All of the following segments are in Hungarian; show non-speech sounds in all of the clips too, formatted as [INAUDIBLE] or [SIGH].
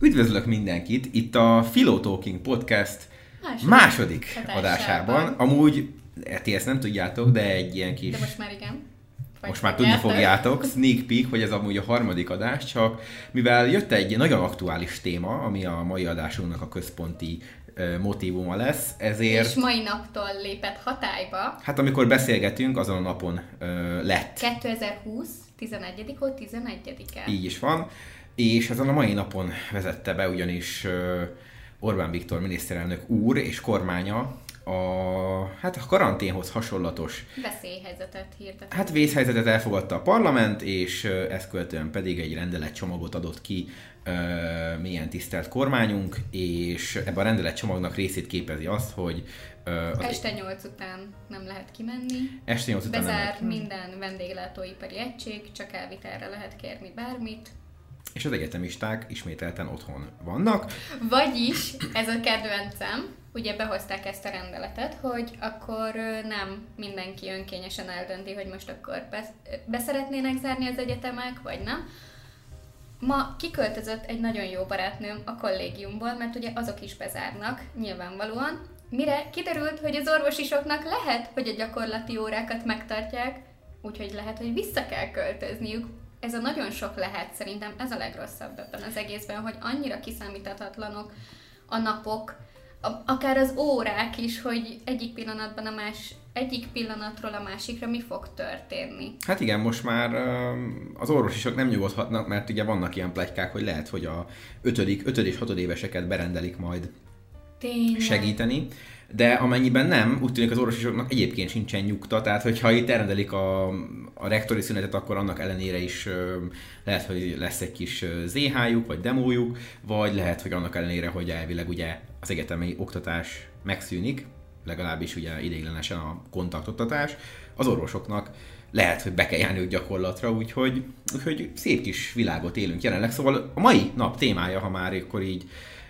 Üdvözlök mindenkit itt a Philo Talking Podcast Második második adásában. adásában. Amúgy, ti ezt nem tudjátok, de egy ilyen kis... De most már igen. Vagy most már tudni fogjátok, [LAUGHS] sneak peek, hogy ez amúgy a harmadik adás, csak mivel jött egy nagyon aktuális téma, ami a mai adásunknak a központi ö, motívuma lesz, ezért, És mai naptól lépett hatályba hát amikor beszélgetünk, azon a napon ö, lett 2020, 11 ó 11-e. Így is van, és ezen a mai napon vezette be ugyanis Orbán Viktor miniszterelnök úr és kormánya a, hát a karanténhoz hasonlatos Veszélyhelyzetet hirdetett. Hát vészhelyzetet elfogadta a parlament, és ezt követően pedig egy rendeletcsomagot adott ki ö, milyen tisztelt kormányunk, és ebben a rendeletcsomagnak részét képezi azt, hogy az Este 8 után nem lehet kimenni. este 8 után nem Bezár lehet- minden vendéglátóipari egység, csak elvitelre lehet kérni bármit. És az egyetemisták ismételten otthon vannak. Vagyis, ez a kedvencem, ugye behozták ezt a rendeletet, hogy akkor nem mindenki önkényesen eldönti, hogy most akkor be, beszeretnének zárni az egyetemek, vagy nem. Ma kiköltözött egy nagyon jó barátnőm a kollégiumból, mert ugye azok is bezárnak, nyilvánvalóan. Mire kiderült, hogy az orvosisoknak lehet, hogy a gyakorlati órákat megtartják, úgyhogy lehet, hogy vissza kell költözniük. Ez a nagyon sok lehet, szerintem ez a legrosszabb ebben az egészben, hogy annyira kiszámíthatatlanok a napok, akár az órák is, hogy egyik pillanatban a más, egyik pillanatról a másikra mi fog történni. Hát igen, most már az orvosisok nem nyugodhatnak, mert ugye vannak ilyen plegykák, hogy lehet, hogy a 5. 5. és 6. éveseket berendelik majd Tényleg. segíteni, de amennyiben nem, úgy tűnik az orvosisoknak egyébként sincsen nyugta, tehát hogyha itt elrendelik a, a rektori szünetet, akkor annak ellenére is lehet, hogy lesz egy kis ZH-juk, vagy demójuk, vagy lehet, hogy annak ellenére, hogy elvileg ugye az egyetemi oktatás megszűnik, legalábbis ugye ideiglenesen a kontaktoktatás, az orvosoknak lehet, hogy be kell járniuk gyakorlatra, úgyhogy, úgyhogy szép kis világot élünk jelenleg. Szóval a mai nap témája, ha már akkor így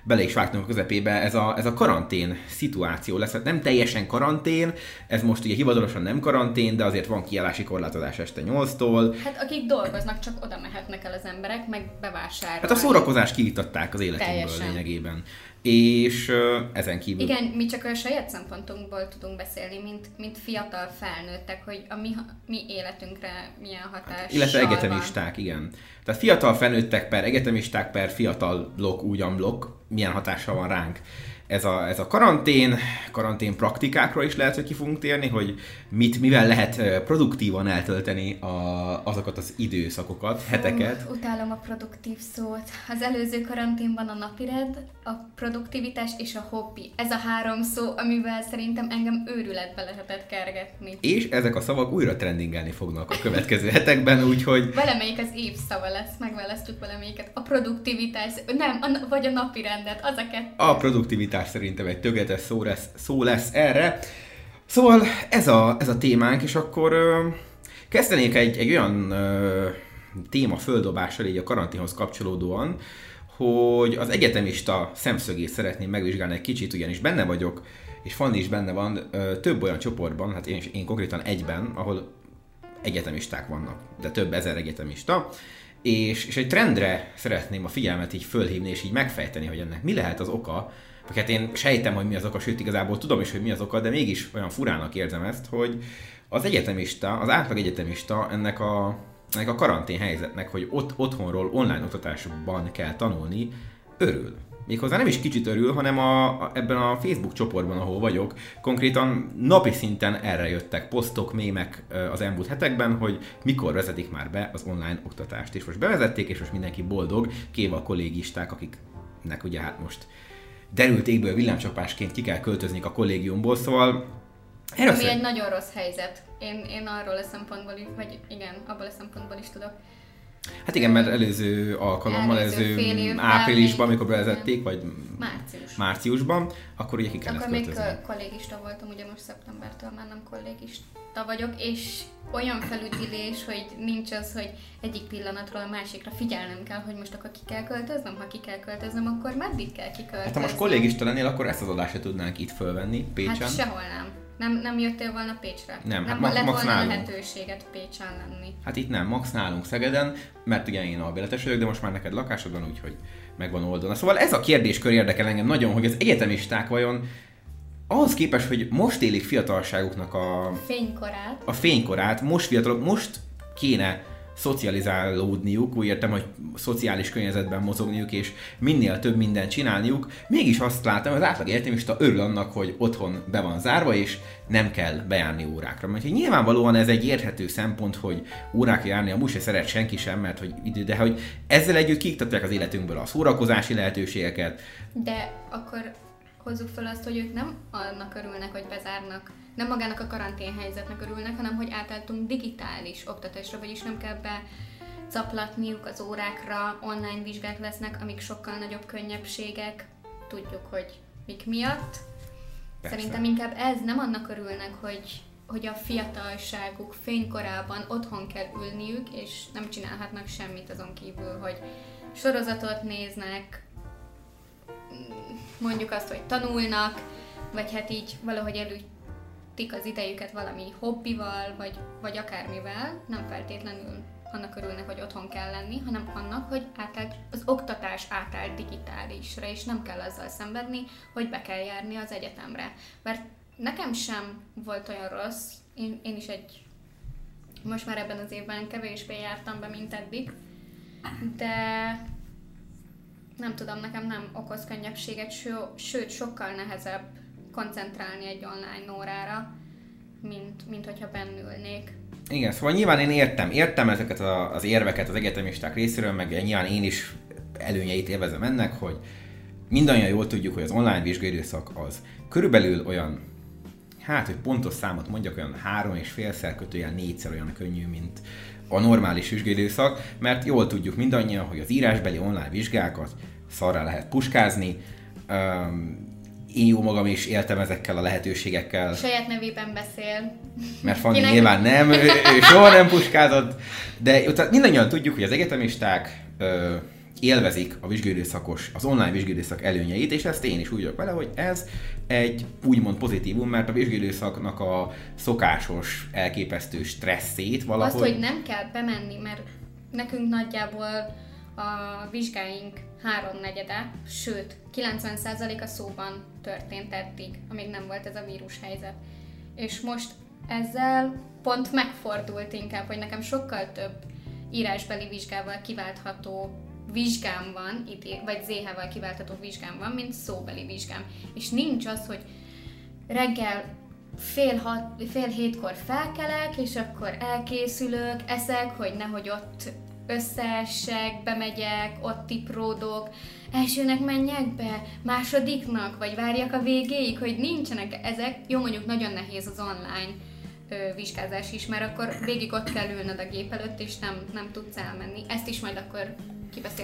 bele is vágtunk a közepébe, ez a, ez a karantén szituáció lesz. Hát nem teljesen karantén, ez most ugye hivatalosan nem karantén, de azért van kiállási korlátozás este 8-tól. Hát akik dolgoznak, csak oda mehetnek el az emberek, meg bevásárolni. Hát a szórakozást kiiktatták az életünkből Teljesen. lényegében. És ezen kívül... Igen, mi csak a saját szempontunkból tudunk beszélni, mint, mint fiatal felnőttek, hogy a mi, mi életünkre milyen hatás Illetve egyetemisták, igen. Tehát fiatal felnőttek per egyetemisták per fiatalok, ugyan blokk, milyen hatással van ránk ez a, ez a karantén, karantén praktikákról is lehet, hogy ki fogunk térni, hogy mit, mivel lehet produktívan eltölteni a, azokat az időszakokat, heteket. Ú, utálom a produktív szót. Az előző karanténban a napirend, a produktivitás és a hobbi. Ez a három szó, amivel szerintem engem őrületbe lehetett kergetni. És ezek a szavak újra trendingelni fognak a következő hetekben, úgyhogy Valamelyik az év szava lesz, megválasztjuk valamelyiket. A produktivitás, nem, a, vagy a napirendet, az a kettő. A produktivitás szerintem egy tökéletes szó lesz, szó lesz erre. Szóval ez a, ez a témánk, és akkor ö, kezdenék egy, egy olyan ö, téma földobással így a karanténhoz kapcsolódóan, hogy az egyetemista szemszögét szeretném megvizsgálni egy kicsit, ugyanis benne vagyok, és Fanni is benne van ö, több olyan csoportban, hát én, én konkrétan egyben, ahol egyetemisták vannak, de több ezer egyetemista, és, és egy trendre szeretném a figyelmet így fölhívni, és így megfejteni, hogy ennek mi lehet az oka, vagy hát én sejtem, hogy mi az oka, sőt igazából tudom is, hogy mi az oka, de mégis olyan furának érzem ezt, hogy az egyetemista, az átlag egyetemista ennek a, ennek a karantén helyzetnek, hogy ott otthonról online oktatásban kell tanulni, örül. Méghozzá nem is kicsit örül, hanem a, a, ebben a Facebook csoportban, ahol vagyok, konkrétan napi szinten erre jöttek posztok, mémek az elmúlt hetekben, hogy mikor vezetik már be az online oktatást. És most bevezették, és most mindenki boldog, kéve a kollégisták, akiknek ugye hát most derült égből villámcsapásként ki kell költözni a kollégiumból, szóval erről Ami egy nagyon rossz helyzet. Én, én arról a szempontból vagy igen, abból a szempontból is tudok. Hát igen, mert előző alkalommal, Előző előző áprilisban, amikor bevezették, vagy Március. márciusban, akkor ugye ki kellett Akkor még kollégista voltam, ugye most szeptembertől már nem kollégista vagyok, és olyan felüdülés, hogy nincs az, hogy egyik pillanatról a másikra figyelnem kell, hogy most akkor ki kell költöznöm, ha ki kell költöznöm, akkor meddig kell kiköltözni? Hát ha most kollégista lennél, akkor ezt az adást tudnánk itt fölvenni, Pécsen. Hát sehol nem. Nem, nem jöttél volna Pécsre? Nem, nem hát lett max volna nálunk. lehetőséget Pécsen lenni. Hát itt nem, max nálunk Szegeden, mert ugye én albéletes vagyok, de most már neked lakásod van, úgyhogy megvan oldva. Szóval ez a kérdéskör érdekel engem nagyon, hogy az egyetemisták vajon ahhoz képest, hogy most élik fiatalságuknak a, Fénykorát. a fénykorát, most fiatalok, most kéne szocializálódniuk, úgy értem, hogy szociális környezetben mozogniuk, és minél több mindent csinálniuk. Mégis azt látom, hogy az átlag egyetemista örül annak, hogy otthon be van zárva, és nem kell bejárni órákra. Mert hogy nyilvánvalóan ez egy érthető szempont, hogy órákra járni amúgy se szeret senki sem, mert hogy idő, de hogy ezzel együtt kiiktatják az életünkből a szórakozási lehetőségeket. De akkor hozzuk fel azt, hogy ők nem annak örülnek, hogy bezárnak, nem magának a karanténhelyzetnek örülnek, hanem hogy átálltunk digitális oktatásra, vagyis nem kell be caplatniuk az órákra, online vizsgák lesznek, amik sokkal nagyobb könnyebbségek, tudjuk, hogy mik miatt. Persze. Szerintem inkább ez nem annak örülnek, hogy, hogy a fiatalságuk fénykorában otthon kell ülniük, és nem csinálhatnak semmit azon kívül, hogy sorozatot néznek, mondjuk azt, hogy tanulnak, vagy hát így valahogy elütik az idejüket valami hobbival, vagy, vagy akármivel, nem feltétlenül annak örülnek, hogy otthon kell lenni, hanem annak, hogy átállt, az oktatás átállt digitálisra, és nem kell azzal szenvedni, hogy be kell járni az egyetemre. Mert nekem sem volt olyan rossz, én, én is egy, most már ebben az évben kevésbé jártam be, mint eddig, de nem tudom, nekem nem okoz könnyebbséget, ső, sőt, sokkal nehezebb koncentrálni egy online órára, mint, mint hogyha bennülnék. Igen, szóval nyilván én értem, értem ezeket a, az érveket az egyetemisták részéről, meg nyilván én is előnyeit élvezem ennek, hogy mindannyian jól tudjuk, hogy az online vizsgaidőszak az körülbelül olyan, hát, hogy pontos számot mondjak, olyan három és félszer kötőjel négyszer olyan könnyű, mint a normális vizsgaidőszak, mert jól tudjuk mindannyian, hogy az írásbeli online vizsgákat szarra lehet puskázni, um, én jó magam is éltem ezekkel a lehetőségekkel. Saját nevében beszél. Mert Fanni Kinek- nyilván nem, ő, ő soha nem puskázott, de mindannyian tudjuk, hogy az egyetemisták ö, élvezik a vizsgőidőszakos, az online vizsgőidőszak előnyeit, és ezt én is úgy vagyok vele, hogy ez egy úgymond pozitívum, mert a vizsgőidőszaknak a szokásos, elképesztő stresszét valahogy... Azt, hogy nem kell bemenni, mert nekünk nagyjából a vizsgáink háromnegyede, sőt, 90% a szóban történt eddig, amíg nem volt ez a vírushelyzet. És most ezzel pont megfordult inkább, hogy nekem sokkal több írásbeli vizsgával kiváltható vizsgám van, vagy ZH-val kiváltható vizsgám van, mint szóbeli vizsgám. És nincs az, hogy reggel fél, hat, fél hétkor felkelek, és akkor elkészülök, eszek, hogy nehogy ott összeessek, bemegyek, ott tipródok, elsőnek menjek be, másodiknak, vagy várjak a végéig, hogy nincsenek ezek. Jó, mondjuk nagyon nehéz az online ö, vizsgázás is, mert akkor végig ott kell ülnöd a gép előtt, és nem, nem tudsz elmenni. Ezt is majd akkor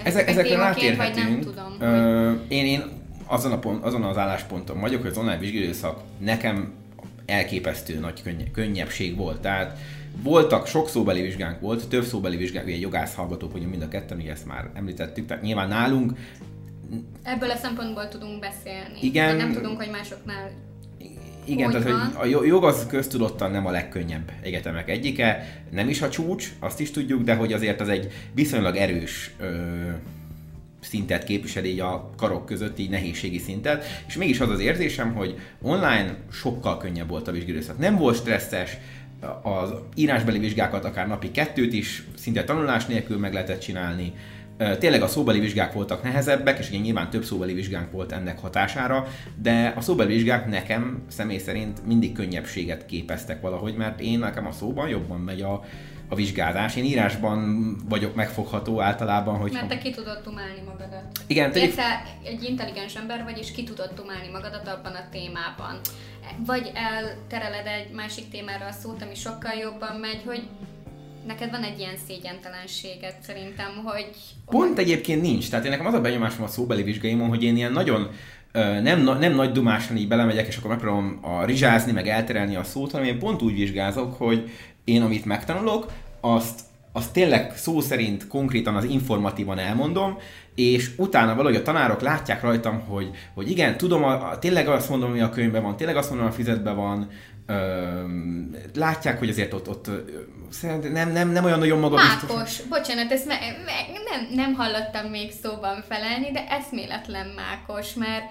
Ezek, ezekre témaként, vagy nem rátérhetünk. tudom. hogy... Ö, én, én azon, a pont, azon az állásponton vagyok, hogy az online vizsgálószak nekem elképesztő nagy könnye, könnyebbség volt. Tehát voltak, sok szóbeli vizsgánk volt, több szóbeli vizsgánk, ugye jogász hallgatók vagyunk mind a ketten, ugye ezt már említettük, tehát nyilván nálunk Ebből a szempontból tudunk beszélni. Igen. De nem tudunk, hogy másoknál Igen, Hogy tehát van? hogy a jo- jog az köztudottan nem a legkönnyebb egyetemek egyike, nem is a csúcs, azt is tudjuk, de hogy azért az egy viszonylag erős ö, szintet képvisel így a karok között, így nehézségi szintet, és mégis az az érzésem, hogy online sokkal könnyebb volt a vizsgálószak. Nem volt stresszes, az írásbeli vizsgákat akár napi kettőt is szinte tanulás nélkül meg lehetett csinálni. Tényleg a szóbeli vizsgák voltak nehezebbek, és ugye nyilván több szóbeli vizsgánk volt ennek hatására, de a szóbeli vizsgák nekem személy szerint mindig könnyebbséget képeztek valahogy, mert én nekem a szóban jobban megy a, a vizsgázás. Én írásban vagyok megfogható általában, hogy Mert te ki tudod tumálni magadat. Igen, tegyük- Érte, egy intelligens ember vagy, és ki tudod tumálni magadat abban a témában. Vagy eltereled egy másik témára a szót, ami sokkal jobban megy, hogy neked van egy ilyen szégyentelenséget szerintem, hogy... Pont egyébként nincs. Tehát én nekem az a benyomásom a szóbeli vizsgáimon, hogy én ilyen nagyon nem, nem nagy dumásan így belemegyek, és akkor megpróbálom a rizsázni, meg elterelni a szót, hanem én pont úgy vizsgázok, hogy én amit megtanulok, azt, azt tényleg szó szerint konkrétan az informatívan elmondom, és utána valahogy a tanárok látják rajtam, hogy, hogy igen, tudom, a, a, tényleg azt mondom, ami a könyvben van, tényleg azt mondom, a füzetben van, látják, hogy azért ott, ott nem, nem, nem olyan nagyon magabiztos. Mákos, bocsánat, ezt me, me, nem, nem hallottam még szóban felelni, de eszméletlen mákos, mert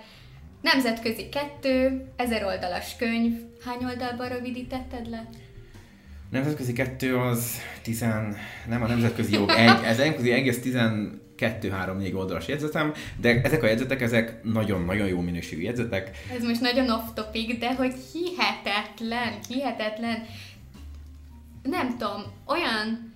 nemzetközi kettő, ezer oldalas könyv, hány oldalban rövidítetted le? Nemzetközi kettő az tizen, nem a nemzetközi jog egy, ez nemzetközi egész tizen kettő-három-négy oldalas jegyzetem, de ezek a jegyzetek, ezek nagyon-nagyon jó minőségű jegyzetek. Ez most nagyon off-topic, de hogy hihetetlen, hihetetlen, nem tudom, olyan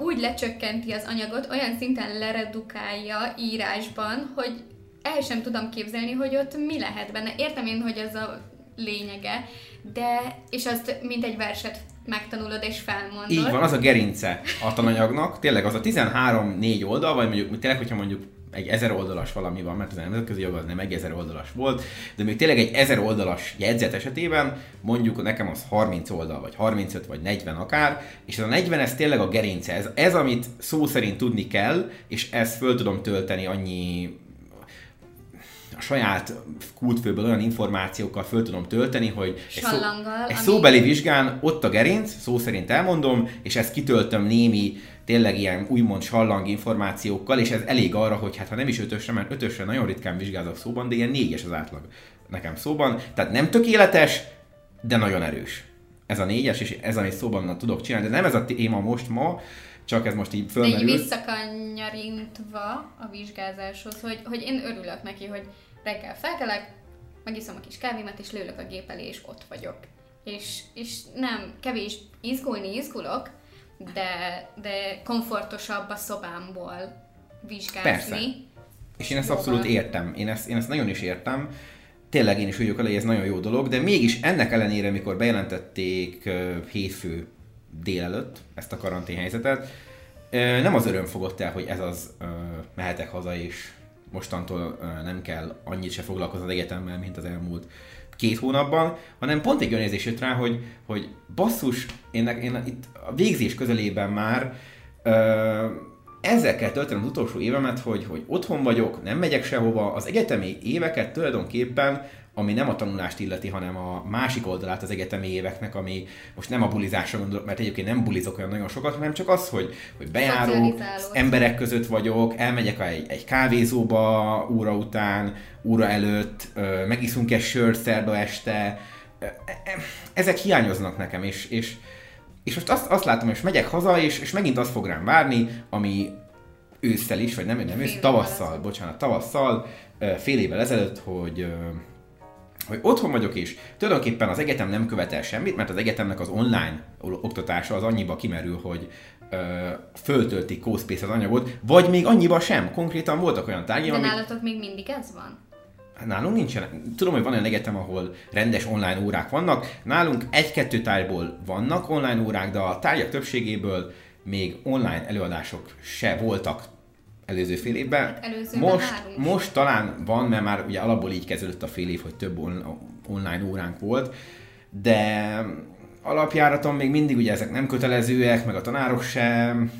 úgy lecsökkenti az anyagot, olyan szinten leredukálja írásban, hogy el sem tudom képzelni, hogy ott mi lehet benne. Értem én, hogy ez a lényege, de, és azt mint egy verset megtanulod és felmondod. Így van, az a gerince a tananyagnak, tényleg az a 13-4 oldal, vagy mondjuk tényleg, hogyha mondjuk egy ezer oldalas valami van, mert az nemzetközi jog az nem egy ezer oldalas volt, de még tényleg egy ezer oldalas jegyzet esetében mondjuk nekem az 30 oldal, vagy 35, vagy 40 akár, és ez a 40 ez tényleg a gerince, ez, ez amit szó szerint tudni kell, és ezt föl tudom tölteni annyi a saját kultfőből olyan információkkal föl tudom tölteni, hogy egy, szó, egy ami... szóbeli vizsgán ott a gerinc, szó szerint elmondom, és ezt kitöltöm némi tényleg ilyen úgymond sallang információkkal, és ez elég arra, hogy hát ha nem is ötösre, mert ötösre nagyon ritkán vizsgázok szóban, de ilyen négyes az átlag nekem szóban. Tehát nem tökéletes, de nagyon erős. Ez a négyes, és ez, amit szóban tudok csinálni, de nem ez a téma most ma, csak ez most így fölmerül. De így visszakanyarintva a vizsgázáshoz, hogy, hogy én örülök neki, hogy reggel felkelek, megiszom a kis kávémat, és lőlök a gép elé, és ott vagyok. És, és nem, kevés izgulni izgulok, de, de komfortosabb a szobámból vizsgázni. Persze. És én ezt abszolút értem. Én ezt, én ezt nagyon is értem. Tényleg én is úgy hogy ez nagyon jó dolog, de mégis ennek ellenére, mikor bejelentették hétfő délelőtt ezt a karanténhelyzetet, nem az öröm fogott el, hogy ez az mehetek haza és mostantól nem kell annyit se foglalkozni az egyetemmel, mint az elmúlt két hónapban, hanem pont egy olyan érzés jött rá, hogy, hogy basszus, én, én itt a végzés közelében már ö, ezzel kell töltenem az utolsó évemet, hogy, hogy otthon vagyok, nem megyek sehova, az egyetemi éveket tulajdonképpen ami nem a tanulást illeti, hanem a másik oldalát az egyetemi éveknek, ami most nem a bulizásra gondolok, mert egyébként nem bulizok olyan nagyon sokat, hanem csak az, hogy, hogy bejárok, emberek között vagyok, elmegyek egy, egy kávézóba óra után, óra előtt, megiszunk egy sört szerda este, e, e, ezek hiányoznak nekem, és, és, és most azt, azt látom, hogy megyek haza, és, és megint azt fog rám várni, ami ősszel is, vagy nem, nem ősz, tavasszal, bocsánat, tavasszal, fél évvel ezelőtt, hogy hogy otthon vagyok és tulajdonképpen az egyetem nem követel semmit, mert az egyetemnek az online oktatása az annyiba kimerül, hogy ö, föltöltik CoSpace az anyagot, vagy még annyiba sem. Konkrétan voltak olyan tárgyak, De nálatok még mindig ez van? Nálunk nincsen. Tudom, hogy van olyan egyetem, ahol rendes online órák vannak. Nálunk egy-kettő tárgyból vannak online órák, de a tárgyak többségéből még online előadások se voltak előző fél évben. Hát most, most talán van, mert már ugye alapból így kezdődött a fél év, hogy több online óránk volt, de alapjáraton még mindig ugye ezek nem kötelezőek, meg a tanárok sem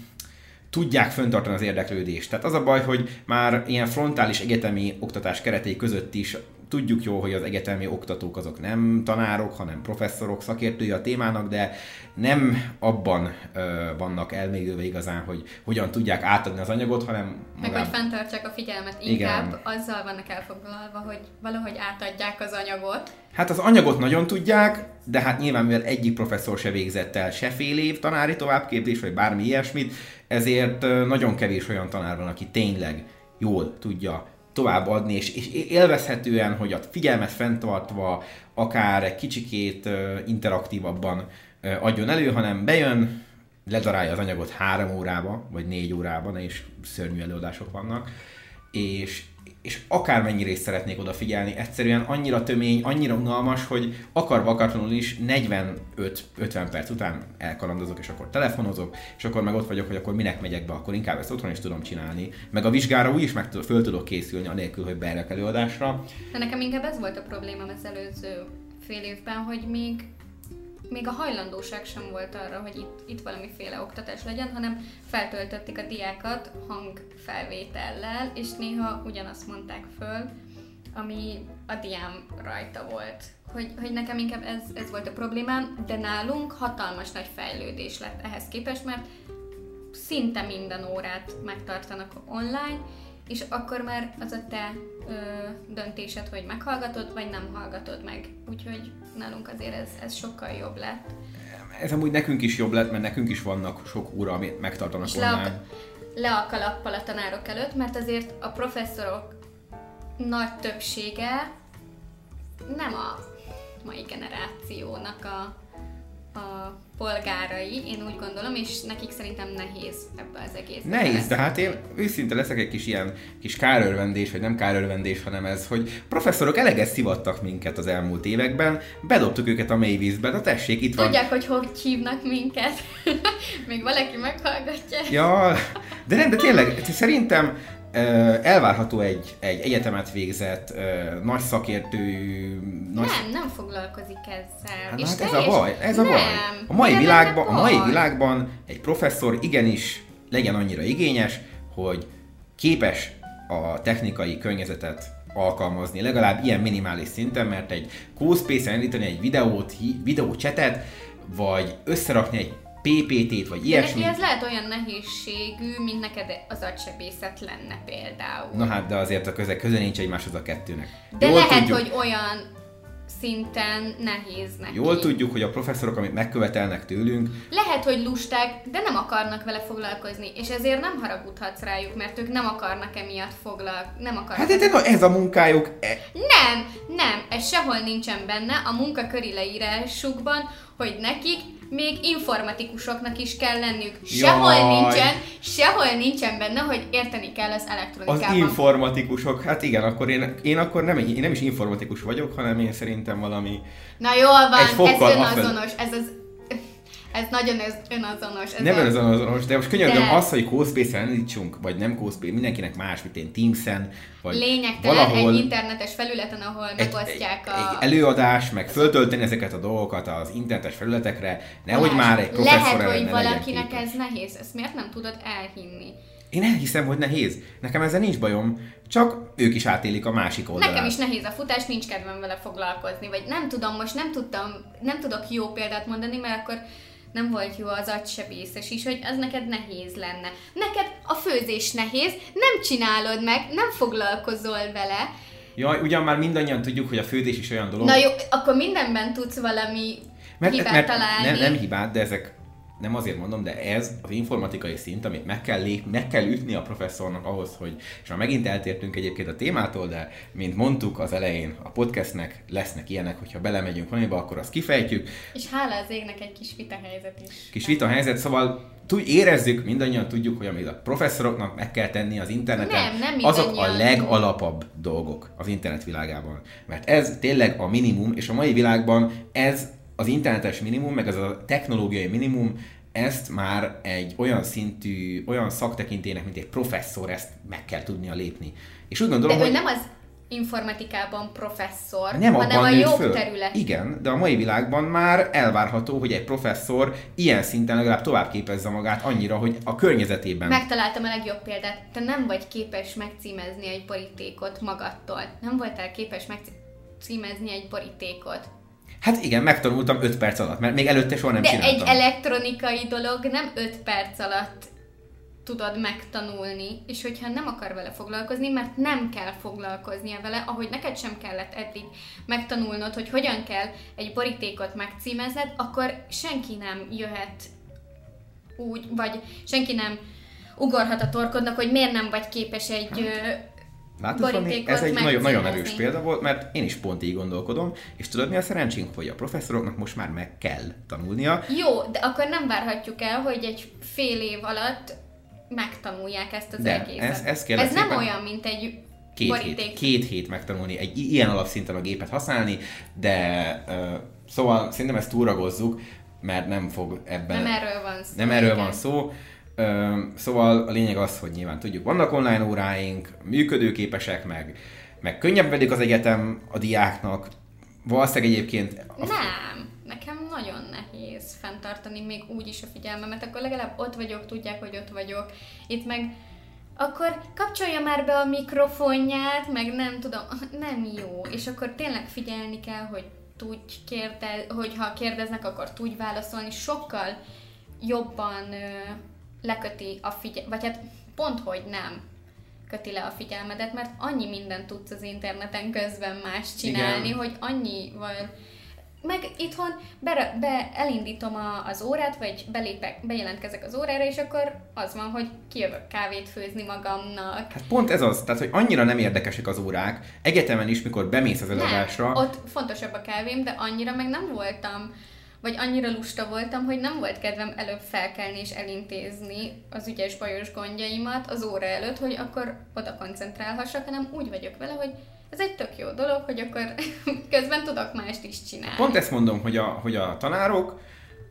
tudják föntartani az érdeklődést. Tehát az a baj, hogy már ilyen frontális egyetemi oktatás keretei között is tudjuk jó, hogy az egyetemi oktatók azok nem tanárok, hanem professzorok, szakértői a témának, de nem abban ö, vannak elmélyülve igazán, hogy hogyan tudják átadni az anyagot, hanem Meg magán... hogy fenntartsák a figyelmet, inkább Igen. azzal vannak elfoglalva, hogy valahogy átadják az anyagot. Hát az anyagot nagyon tudják, de hát nyilván mivel egyik professzor se végzett el se fél év tanári továbbképzés, vagy bármi ilyesmit, ezért nagyon kevés olyan tanár van, aki tényleg jól tudja továbbadni, és, és élvezhetően, hogy a figyelmet fenntartva, akár egy kicsikét interaktívabban adjon elő, hanem bejön, ledarálja az anyagot három órába, vagy négy órába, és szörnyű előadások vannak, és, és akármennyire is szeretnék odafigyelni, egyszerűen annyira tömény, annyira unalmas, hogy akarva akartanul is 45-50 perc után elkalandozok, és akkor telefonozok, és akkor meg ott vagyok, hogy akkor minek megyek be, akkor inkább ezt otthon is tudom csinálni. Meg a vizsgára úgy is meg föl tudok készülni, anélkül, hogy beerek előadásra. De nekem inkább ez volt a problémám az előző fél évben, hogy még még a hajlandóság sem volt arra, hogy itt, itt valamiféle oktatás legyen, hanem feltöltötték a diákat hangfelvétellel, és néha ugyanazt mondták föl, ami a diám rajta volt. Hogy, hogy nekem inkább ez, ez volt a problémám, de nálunk hatalmas nagy fejlődés lett ehhez képest, mert szinte minden órát megtartanak online, és akkor már az a te ö, döntésed, hogy meghallgatod, vagy nem hallgatod meg. Úgyhogy nálunk azért ez, ez sokkal jobb lett. Ez amúgy nekünk is jobb lett, mert nekünk is vannak sok óra, amit megtartanak És online. le a, le a kalappal a tanárok előtt, mert azért a professzorok nagy többsége nem a mai generációnak a, a polgárai, én úgy gondolom, és nekik szerintem nehéz ebbe az egész. Nehéz, de hát én őszinte leszek egy kis ilyen kis kárörvendés, vagy nem kárörvendés, hanem ez, hogy professzorok eleget szivattak minket az elmúlt években, bedobtuk őket a mély vízbe, de tessék, itt van. Tudják, hogy hogy hívnak minket? [LAUGHS] Még valaki meghallgatja? Ja, de nem, de tényleg, szerintem elvárható egy, egy egyetemet végzett, nagy szakértő, nagy Nem, nem foglalkozik ezzel. Hát, És hát ez a baj, ez a nem. baj. A mai, világban, a mai világban egy professzor igenis legyen annyira igényes, hogy képes a technikai környezetet alkalmazni, legalább ilyen minimális szinten, mert egy CoSpace-en elindítani egy videót, videócsetet, vagy összerakni egy PPT-t, vagy De ilyesmi. neki ez lehet olyan nehézségű, mint neked az agysebészet lenne például. Na hát, de azért a köze, köze nincs egymáshoz a kettőnek. De Jól lehet, tudjuk, hogy olyan szinten nehéz neki. Jól tudjuk, hogy a professzorok, amit megkövetelnek tőlünk, Lehet, hogy lusták, de nem akarnak vele foglalkozni, és ezért nem haragudhatsz rájuk, mert ők nem akarnak emiatt foglalkozni, nem akarnak. hát ez, ez a munkájuk, e- Nem, nem, ez sehol nincsen benne a munkaköri leírásukban, hogy nekik még informatikusoknak is kell lennük. Sehol Jaj. nincsen, sehol nincsen benne, hogy érteni kell az Az elektronikában. informatikusok, hát igen, akkor én, én akkor nem, én nem is informatikus vagyok, hanem én szerintem valami... Na jól van, ez önazonos, ez az... Ez nagyon önazonos. Ez nem a- ez azonos, de most könyörgöm De- az, hogy CoSpace-en elindítsunk, vagy nem CoSpace, mindenkinek más, mint én Teams-en, vagy Lényegtelen valahol egy internetes felületen, ahol egy, megosztják a... egy előadás, meg föltölteni ezeket a dolgokat az internetes felületekre, nehogy Lehet- már egy professzor Lehet, hogy valakinek ez nehéz, ezt miért nem tudod elhinni? Én elhiszem, hogy nehéz. Nekem ezzel nincs bajom, csak ők is átélik a másik oldalát. Nekem is nehéz a futás, nincs kedvem vele foglalkozni, vagy nem tudom, most nem tudtam, nem tudok jó példát mondani, mert akkor nem volt jó az agysebészes is, hogy az neked nehéz lenne. Neked a főzés nehéz, nem csinálod meg, nem foglalkozol vele. Jaj, ugyan már mindannyian tudjuk, hogy a fődés is olyan dolog. Na jó, akkor mindenben tudsz valami Mert, hibát mert találni. nem, nem hibát, de ezek nem azért mondom, de ez az informatikai szint, amit meg kell, lép, meg kell ütni a professzornak ahhoz, hogy, és már megint eltértünk egyébként a témától, de mint mondtuk az elején, a podcastnek lesznek ilyenek, hogyha belemegyünk valamiba, akkor azt kifejtjük. És hála az égnek egy kis vita helyzet is. Kis vita helyzet, szóval tud, érezzük, mindannyian tudjuk, hogy amit a professzoroknak meg kell tenni az interneten, Nem, nem azok a legalapabb dolgok az internet világában. Mert ez tényleg a minimum, és a mai világban ez az internetes minimum, meg ez a technológiai minimum, ezt már egy olyan szintű, olyan szaktekintének, mint egy professzor, ezt meg kell tudnia lépni. És úgy De gondolom, ő hogy nem az informatikában professzor, nem hanem a jobb föl. terület. Igen, de a mai világban már elvárható, hogy egy professzor ilyen szinten legalább tovább képezze magát annyira, hogy a környezetében. Megtaláltam a legjobb példát. Te nem vagy képes megcímezni egy borítékot magadtól. Nem voltál képes megcímezni egy borítékot. Hát igen, megtanultam 5 perc alatt, mert még előtte soha nem De csináltam. egy elektronikai dolog nem 5 perc alatt tudod megtanulni, és hogyha nem akar vele foglalkozni, mert nem kell foglalkoznia vele, ahogy neked sem kellett eddig megtanulnod, hogy hogyan kell egy borítékot megcímezned, akkor senki nem jöhet úgy, vagy senki nem ugorhat a torkodnak, hogy miért nem vagy képes egy ö, Látod, Fanni, ez egy nagyon, nagyon erős példa volt, mert én is pont így gondolkodom, és tudod mi a szerencsénk, hogy a professzoroknak most már meg kell tanulnia. Jó, de akkor nem várhatjuk el, hogy egy fél év alatt megtanulják ezt az De, egészet. ez- ez ez nem olyan, mint egy Két boríték. hét, két hét megtanulni egy ilyen alapszinten a gépet használni, de uh, szóval szerintem ezt túragozzuk, mert nem fog ebben... Nem erről van szó. Nem erről igen. van szó. Szóval a lényeg az, hogy nyilván tudjuk, vannak online óráink, működőképesek, meg, meg könnyebb vedik az egyetem a diáknak. Valószínűleg egyébként a Nem, nekem nagyon nehéz fenntartani még úgy is a figyelmemet, akkor legalább ott vagyok, tudják, hogy ott vagyok. Itt meg akkor kapcsolja már be a mikrofonját, meg nem tudom, [LAUGHS] nem jó. És akkor tényleg figyelni kell, hogy tudj kérdez, hogyha kérdeznek, akkor tudj válaszolni. Sokkal jobban leköti a figyelmet, vagy hát pont, hogy nem köti le a figyelmedet, mert annyi mindent tudsz az interneten közben más csinálni, Igen. hogy annyi vagy meg itthon be, be elindítom a, az órát, vagy belépek, bejelentkezek az órára, és akkor az van, hogy kijövök kávét főzni magamnak. Hát pont ez az, tehát hogy annyira nem érdekesek az órák, egyetemen is, mikor bemész az előadásra. Nem, ott fontosabb a kávém, de annyira meg nem voltam vagy annyira lusta voltam, hogy nem volt kedvem előbb felkelni és elintézni az ügyes bajos gondjaimat az óra előtt, hogy akkor oda koncentrálhassak, hanem úgy vagyok vele, hogy ez egy tök jó dolog, hogy akkor [LAUGHS] közben tudok mást is csinálni. Pont ezt mondom, hogy a, hogy a tanárok,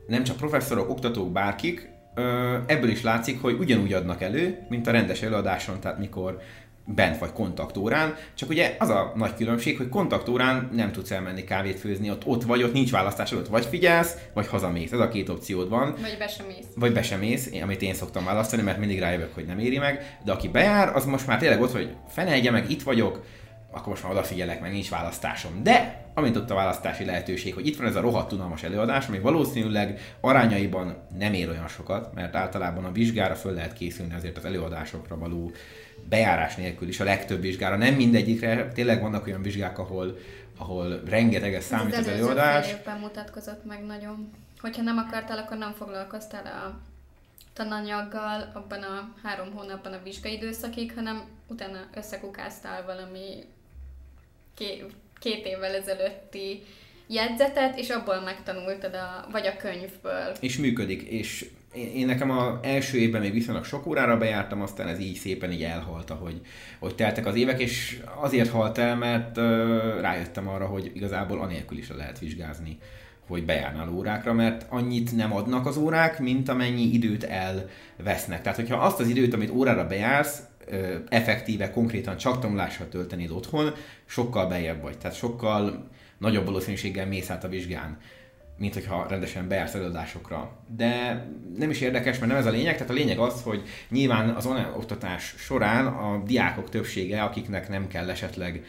nem csak professzorok, oktatók, bárkik, ebből is látszik, hogy ugyanúgy adnak elő, mint a rendes előadáson, tehát mikor bent vagy kontaktórán, csak ugye az a nagy különbség, hogy kontaktórán nem tudsz elmenni kávét főzni, ott, ott vagy, ott nincs választás, ott vagy figyelsz, vagy hazamész. Ez a két opciód van. Vagy be sem mész. Vagy be sem mész, amit én szoktam választani, mert mindig rájövök, hogy nem éri meg, de aki bejár, az most már tényleg ott, hogy fenelje meg, itt vagyok, akkor most már odafigyelek, meg nincs választásom. De amint ott a választási lehetőség, hogy itt van ez a rohadt unalmas előadás, ami valószínűleg arányaiban nem ér olyan sokat, mert általában a vizsgára föl lehet készülni azért az előadásokra való bejárás nélkül is a legtöbb vizsgára. Nem mindegyikre, tényleg vannak olyan vizsgák, ahol, ahol rengeteges számít az, az előadás. Ez mutatkozott meg nagyon. Hogyha nem akartál, akkor nem foglalkoztál a tananyaggal abban a három hónapban a vizsgaidőszakig, hanem utána összekukáztál valami két évvel ezelőtti jegyzetet, és abból megtanultad, a, vagy a könyvből. És működik, és én, én nekem az első évben még viszonylag sok órára bejártam, aztán ez így szépen így elhalt, hogy, hogy teltek az évek, és azért halt el, mert uh, rájöttem arra, hogy igazából anélkül is lehet vizsgázni hogy bejárnál órákra, mert annyit nem adnak az órák, mint amennyi időt elvesznek. Tehát, hogyha azt az időt, amit órára bejársz, effektíve, konkrétan csak tanulással töltenéd otthon, sokkal bejebb vagy. Tehát sokkal nagyobb valószínűséggel mész át a vizsgán, mint hogyha rendesen bejársz előadásokra. De nem is érdekes, mert nem ez a lényeg. Tehát a lényeg az, hogy nyilván az online oktatás során a diákok többsége, akiknek nem kell esetleg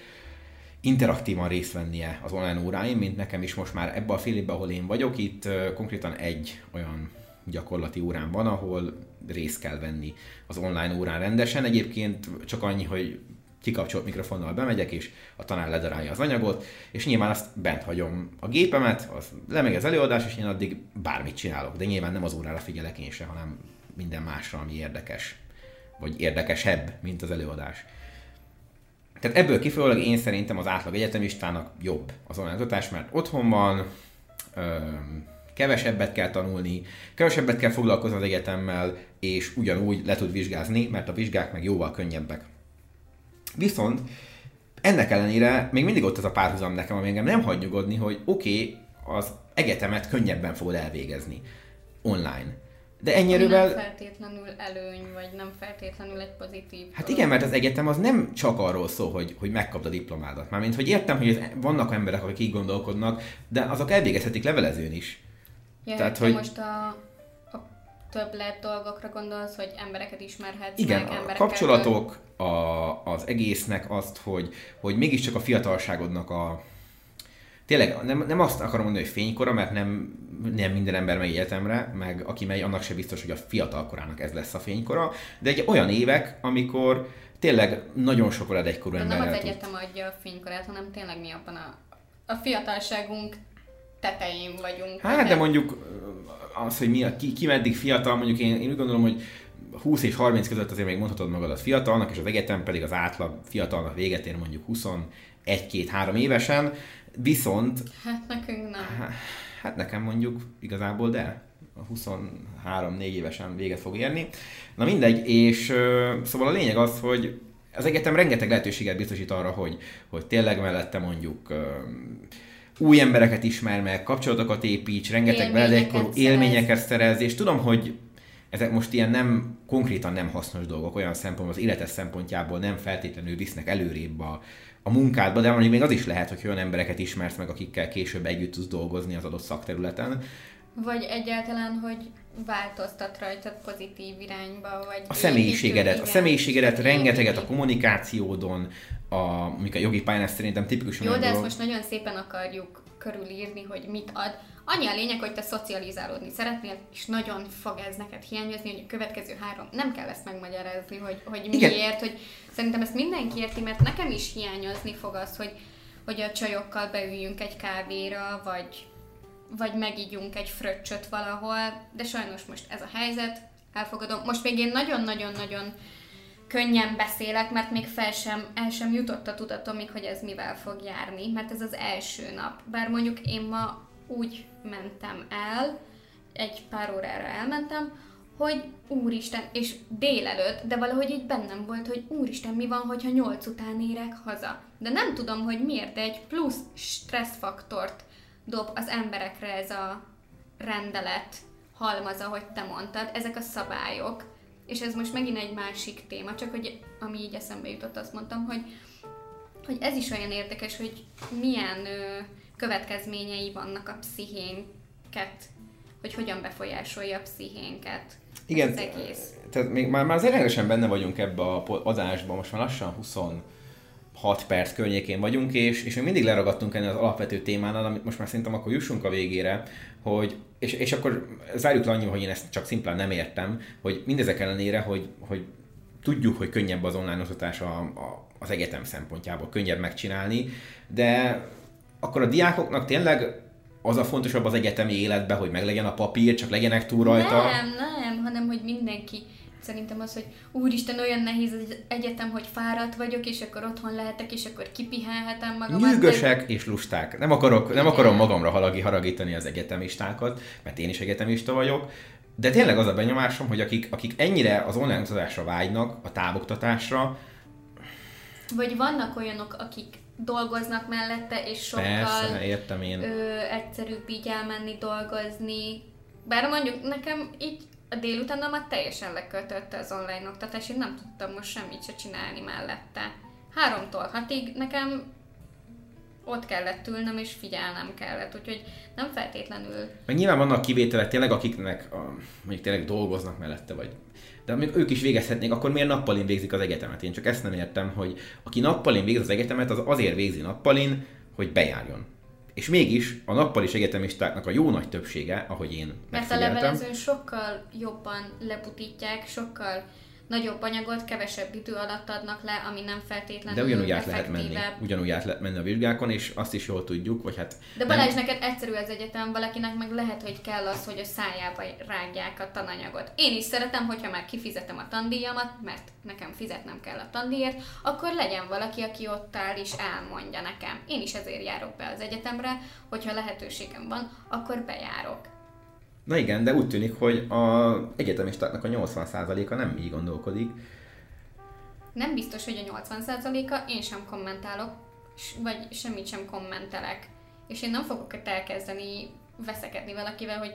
interaktívan részt vennie az online óráin, mint nekem is most már ebben a fél évben, ahol én vagyok, itt konkrétan egy olyan gyakorlati órán van, ahol részt kell venni az online órán rendesen. Egyébként csak annyi, hogy kikapcsolt mikrofonnal bemegyek, és a tanár ledarálja az anyagot, és nyilván azt bent hagyom a gépemet, az lemegy az előadás, és én addig bármit csinálok. De nyilván nem az órára figyelek én se, hanem minden másra, ami érdekes, vagy érdekesebb, mint az előadás. Tehát ebből kifolyólag én szerintem az átlag egyetemistának jobb az online oktatás, mert otthon van, kevesebbet kell tanulni, kevesebbet kell foglalkozni az egyetemmel, és ugyanúgy le tud vizsgázni, mert a vizsgák meg jóval könnyebbek. Viszont ennek ellenére még mindig ott az a párhuzam nekem, ami engem nem hagy nyugodni, hogy oké, okay, az egyetemet könnyebben fogod elvégezni online. De ennyire Nem feltétlenül előny, vagy nem feltétlenül egy pozitív. Hát igen, mert az egyetem az nem csak arról szól, hogy, hogy megkapd a diplomádat. Mármint, hogy értem, hogy ez, vannak emberek, akik így gondolkodnak, de azok elvégezhetik levelezőn is. Ja, Tehát, hogy most a többlet dolgokra gondolsz, hogy embereket ismerhetsz Igen, meg, a kapcsolatok, a, az egésznek azt, hogy, hogy mégiscsak a fiatalságodnak a, tényleg nem, nem azt akarom mondani, hogy fénykora, mert nem, nem minden ember megy egyetemre, meg aki megy, annak se biztos, hogy a fiatal korának ez lesz a fénykora, de egy olyan évek, amikor tényleg nagyon sok veled egykorú ember. Nem az egyetem adja a fénykorát, hanem tényleg mi abban a, a fiatalságunk tetején vagyunk. Hát, de mondjuk az, hogy mi a, ki, ki meddig fiatal, mondjuk én, én úgy gondolom, hogy 20 és 30 között azért még mondhatod magadat fiatalnak, és az egyetem pedig az átlag fiatalnak véget ér mondjuk 21-2-3 évesen, viszont... Hát nekünk nem. Hát nekem mondjuk igazából de. A 23-4 évesen véget fog érni. Na mindegy, és szóval a lényeg az, hogy az egyetem rengeteg lehetőséget biztosít arra, hogy, hogy tényleg mellette mondjuk új embereket ismer meg, kapcsolatokat építs, rengeteg veledekkorú élményeket szerez, és tudom, hogy ezek most ilyen nem, konkrétan nem hasznos dolgok, olyan szempontból, az életes szempontjából nem feltétlenül visznek előrébb a, a munkádba, de mondjuk még az is lehet, hogy olyan embereket ismersz meg, akikkel később együtt tudsz dolgozni az adott szakterületen. Vagy egyáltalán, hogy változtat rajtad pozitív irányba, vagy... A személyiségedet, a személyiségedet rengeteget a kommunikációdon, a, mik a jogi pályán, szerintem tipikusan Jó, de ezt dolog. most nagyon szépen akarjuk körülírni, hogy mit ad. Annyi a lényeg, hogy te szocializálódni szeretnél, és nagyon fog ez neked hiányozni, hogy a következő három, nem kell ezt megmagyarázni, hogy, hogy Igen. miért, hogy szerintem ezt mindenki érti, mert nekem is hiányozni fog az, hogy, hogy a csajokkal beüljünk egy kávéra, vagy, vagy megígyunk egy fröccsöt valahol, de sajnos most ez a helyzet, elfogadom. Most még én nagyon-nagyon-nagyon könnyen beszélek, mert még fel sem, el sem jutott a tudatomig, hogy ez mivel fog járni, mert ez az első nap. Bár mondjuk én ma úgy mentem el, egy pár órára elmentem, hogy úristen, és délelőtt, de valahogy így bennem volt, hogy úristen, mi van, hogyha nyolc után érek haza. De nem tudom, hogy miért, de egy plusz stresszfaktort dob az emberekre ez a rendelet halmaz, ahogy te mondtad, ezek a szabályok, és ez most megint egy másik téma, csak hogy ami így eszembe jutott, azt mondtam, hogy, hogy ez is olyan érdekes, hogy milyen ö, következményei vannak a pszichénket, hogy hogyan befolyásolja a pszichénket Igen, az egész. tehát még már, már azért erősen benne vagyunk ebbe a adásban, most már lassan 26 perc környékén vagyunk, és, és még mindig leragadtunk ennél az alapvető témánál, amit most már szerintem akkor jussunk a végére, hogy, és, és akkor zárjuk le annyi, hogy én ezt csak szimplán nem értem, hogy mindezek ellenére, hogy, hogy tudjuk, hogy könnyebb az online oktatás a, a, az egyetem szempontjából, könnyebb megcsinálni, de akkor a diákoknak tényleg az a fontosabb az egyetemi életben, hogy meglegyen a papír, csak legyenek túl rajta. Nem, nem, hanem hogy mindenki szerintem az, hogy úristen, olyan nehéz az egyetem, hogy fáradt vagyok, és akkor otthon lehetek, és akkor kipihenhetem magamat. Nyűgösek és lusták. Nem, akarok, nem akarom magamra halagi, haragítani az egyetemistákat, mert én is egyetemista vagyok, de tényleg az a benyomásom, hogy akik, akik ennyire az online oktatásra vágynak, a távoktatásra, Vagy vannak olyanok, akik dolgoznak mellette, és sokkal persze, értem én. ö, egyszerűbb így elmenni dolgozni. Bár mondjuk nekem így a délutánomat teljesen lekötötte az online oktatás, én nem tudtam most semmit se csinálni mellette. Háromtól hatig nekem ott kellett ülnöm, és figyelnem kellett, úgyhogy nem feltétlenül Meg nyilván vannak kivételek tényleg, akiknek a, mondjuk tényleg dolgoznak mellette, vagy de amíg ők is végezhetnék, akkor miért nappalin végzik az egyetemet? Én csak ezt nem értem, hogy aki nappalin végez az egyetemet, az azért végzi nappalin, hogy bejárjon. És mégis a nappalis egyetemistáknak a jó nagy többsége, ahogy én Mert a levelezőn sokkal jobban lebutítják, sokkal nagyobb anyagot kevesebb idő alatt adnak le, ami nem feltétlenül de ugyanúgy át lehet menni, ugyanúgy át lehet menni a vizsgákon, és azt is jól tudjuk, vagy hát De nem- Balázs, neked egyszerű az egyetem, valakinek meg lehet, hogy kell az, hogy a szájába rágják a tananyagot. Én is szeretem, hogyha már kifizetem a tandíjamat, mert nekem fizetnem kell a tandíjért, akkor legyen valaki, aki ott áll és elmondja nekem. Én is ezért járok be az egyetemre, hogyha lehetőségem van, akkor bejárok. Na igen, de úgy tűnik, hogy az egyetemistáknak a 80%-a nem így gondolkodik. Nem biztos, hogy a 80%-a, én sem kommentálok, vagy semmit sem kommentelek. És én nem fogok elkezdeni veszekedni valakivel, hogy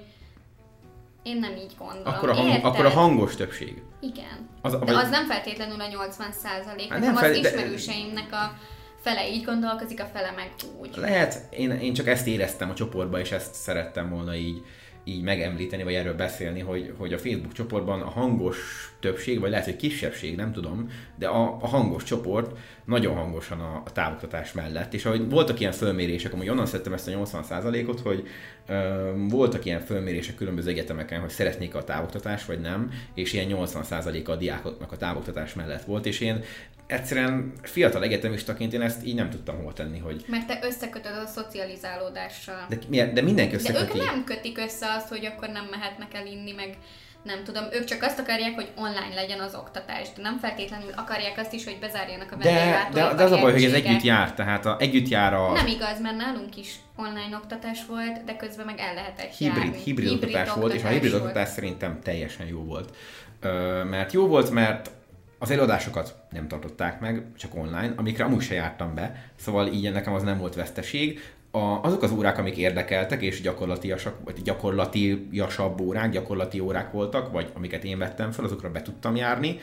én nem így gondolom. Akkor a, hang, Érted? akkor a hangos többség. Igen. Az- De vagy- az nem feltétlenül a 80 százalék. Hát Nekem nem az fel- de- ismerőseimnek a fele így gondolkozik, a fele meg úgy. Lehet, én, én csak ezt éreztem a csoportban, és ezt szerettem volna így, így megemlíteni, vagy erről beszélni, hogy, hogy a Facebook csoportban a hangos többség, vagy lehet, hogy kisebbség, nem tudom, de a, a hangos csoport nagyon hangosan a, a távoktatás mellett. És ahogy voltak ilyen fölmérések, amúgy onnan szedtem ezt a 80%-ot, hogy ö, voltak ilyen fölmérések különböző egyetemeken, hogy szeretnék a távoktatás, vagy nem, és ilyen 80%-a a diákoknak a távoktatás mellett volt, és én egyszerűen fiatal egyetemistaként én ezt így nem tudtam hova tenni, hogy Mert te összekötöd a szocializálódással. de, de mindenki De összeköti. ők nem kötik össze azt, hogy akkor nem mehetnek el inni, meg nem tudom, ők csak azt akarják, hogy online legyen az oktatás, de nem feltétlenül akarják azt is, hogy bezárjanak a De, de, de az a baj, hogy ez együtt jár, tehát a, együtt jár a Nem igaz, mert nálunk is online oktatás volt, de közben meg el lehetett hibrid, járni. hibrid, oktatás volt, és a hibrid volt. oktatás szerintem teljesen jó volt. Ö, mert jó volt, mert az előadásokat nem tartották meg, csak online, amikre amúgy se jártam be, szóval így nekem az nem volt veszteség. A, azok az órák, amik érdekeltek, és gyakorlatiasak, vagy gyakorlatiasabb órák, gyakorlati órák voltak, vagy amiket én vettem fel, azokra be tudtam járni.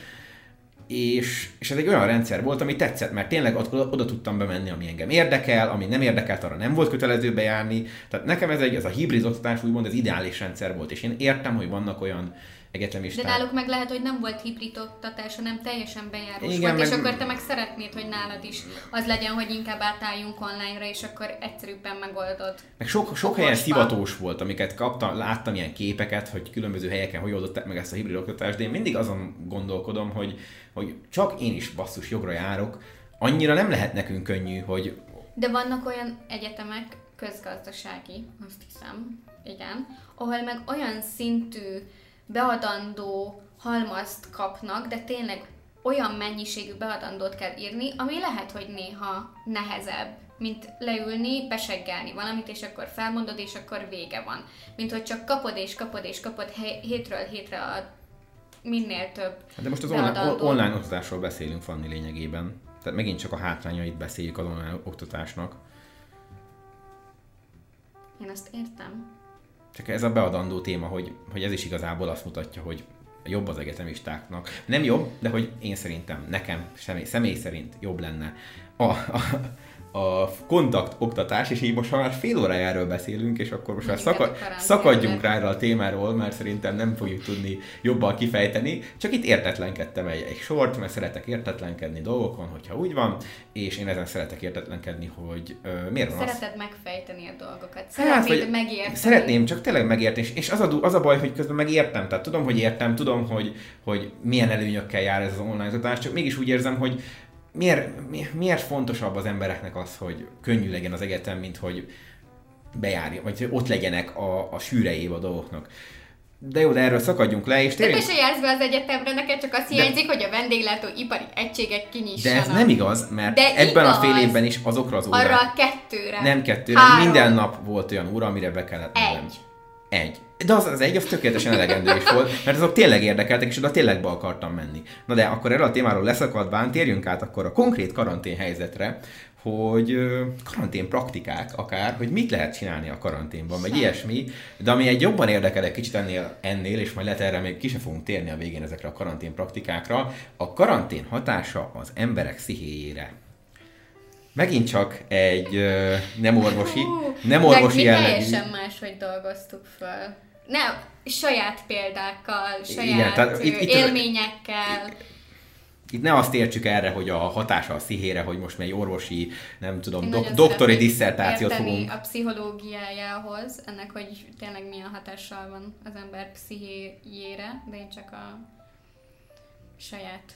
és, és ez egy olyan rendszer volt, ami tetszett, mert tényleg oda, oda tudtam bemenni, ami engem érdekel, ami nem érdekelt, arra nem volt kötelező bejárni. Tehát nekem ez egy, ez a hibrid oktatás úgymond az ideális rendszer volt, és én értem, hogy vannak olyan egyetemisták. De náluk meg lehet, hogy nem volt hibrid oktatás, hanem teljesen bejárós Igen, volt, meg... és akkor te meg szeretnéd, hogy nálad is az legyen, hogy inkább átálljunk online-ra, és akkor egyszerűbben megoldod. Meg sok, sok helyen szivatós volt, amiket kaptam, láttam ilyen képeket, hogy különböző helyeken hogy oldották meg ezt a hibrid oktatást, de én mindig azon gondolkodom, hogy, hogy csak én is basszus jogra járok, annyira nem lehet nekünk könnyű, hogy... De vannak olyan egyetemek, közgazdasági, azt hiszem, igen, ahol meg olyan szintű beadandó halmazt kapnak, de tényleg olyan mennyiségű beadandót kell írni, ami lehet, hogy néha nehezebb, mint leülni, beseggelni valamit, és akkor felmondod, és akkor vége van. Mint hogy csak kapod és kapod és kapod hétről hétre a minél több hát De most az online, online oktatásról beszélünk, Fanni lényegében. Tehát megint csak a hátrányait beszéljük az online oktatásnak. Én azt értem. Csak ez a beadandó téma, hogy, hogy ez is igazából azt mutatja, hogy jobb az egyetemistáknak. Nem jobb, de hogy én szerintem, nekem személy, személy szerint jobb lenne a, a, a kontakt oktatás, és így most már fél órájáról beszélünk, és akkor most már szaka, szakadjunk rá erre a témáról, mert szerintem nem fogjuk tudni jobban kifejteni. Csak itt értetlenkedtem egy, egy sort, mert szeretek értetlenkedni dolgokon, hogyha úgy van, és én ezen szeretek értetlenkedni, hogy ö, miért van Szereted az... megfejteni a dolgokat, szeretnéd hát, megérteni. Szeretném, csak tényleg megérteni, és az a, az a baj, hogy közben megértem, tehát tudom, hogy értem, tudom, hogy, hogy milyen előnyökkel jár ez az online oktatás, csak mégis úgy érzem, hogy miért, miért, miért fontosabb az embereknek az, hogy könnyű legyen az egyetem, mint hogy bejárja, vagy ott legyenek a, a sűrejébe a dolgoknak. De jó, de erről szakadjunk le, és tényleg... Te se jársz be az egyetemre, neked csak azt hiányzik, de... hogy a vendéglátó ipari egységek kinyissanak. De ez nem igaz, mert de ebben igaz. a fél évben is azokra az órákra... Arra a kettőre. Nem kettőre, Három. minden nap volt olyan óra, amire be kellett mennem. Egy. Egy. De az, az egy, az tökéletesen elegendő is volt, mert azok tényleg érdekeltek, és oda tényleg be akartam menni. Na de akkor erről a témáról leszakadván térjünk át akkor a konkrét karantén helyzetre, hogy karantén praktikák akár, hogy mit lehet csinálni a karanténban, vagy ilyesmi, de ami egy jobban érdekel egy kicsit ennél, ennél, és majd lehet erre még ki sem fogunk térni a végén ezekre a karantén praktikákra, a karantén hatása az emberek pszichéjére. Megint csak egy uh, nem orvosi, nem orvosi jellegű. teljesen máshogy dolgoztuk föl. Nem, saját példákkal, saját Igen, tehát itt, itt élményekkel. Itt, itt ne azt értsük erre, hogy a hatása a szihére, hogy most egy orvosi, nem tudom, do- doktori diszertációt fogunk. a pszichológiájához, ennek, hogy tényleg milyen hatással van az ember pszichéjére, de én csak a saját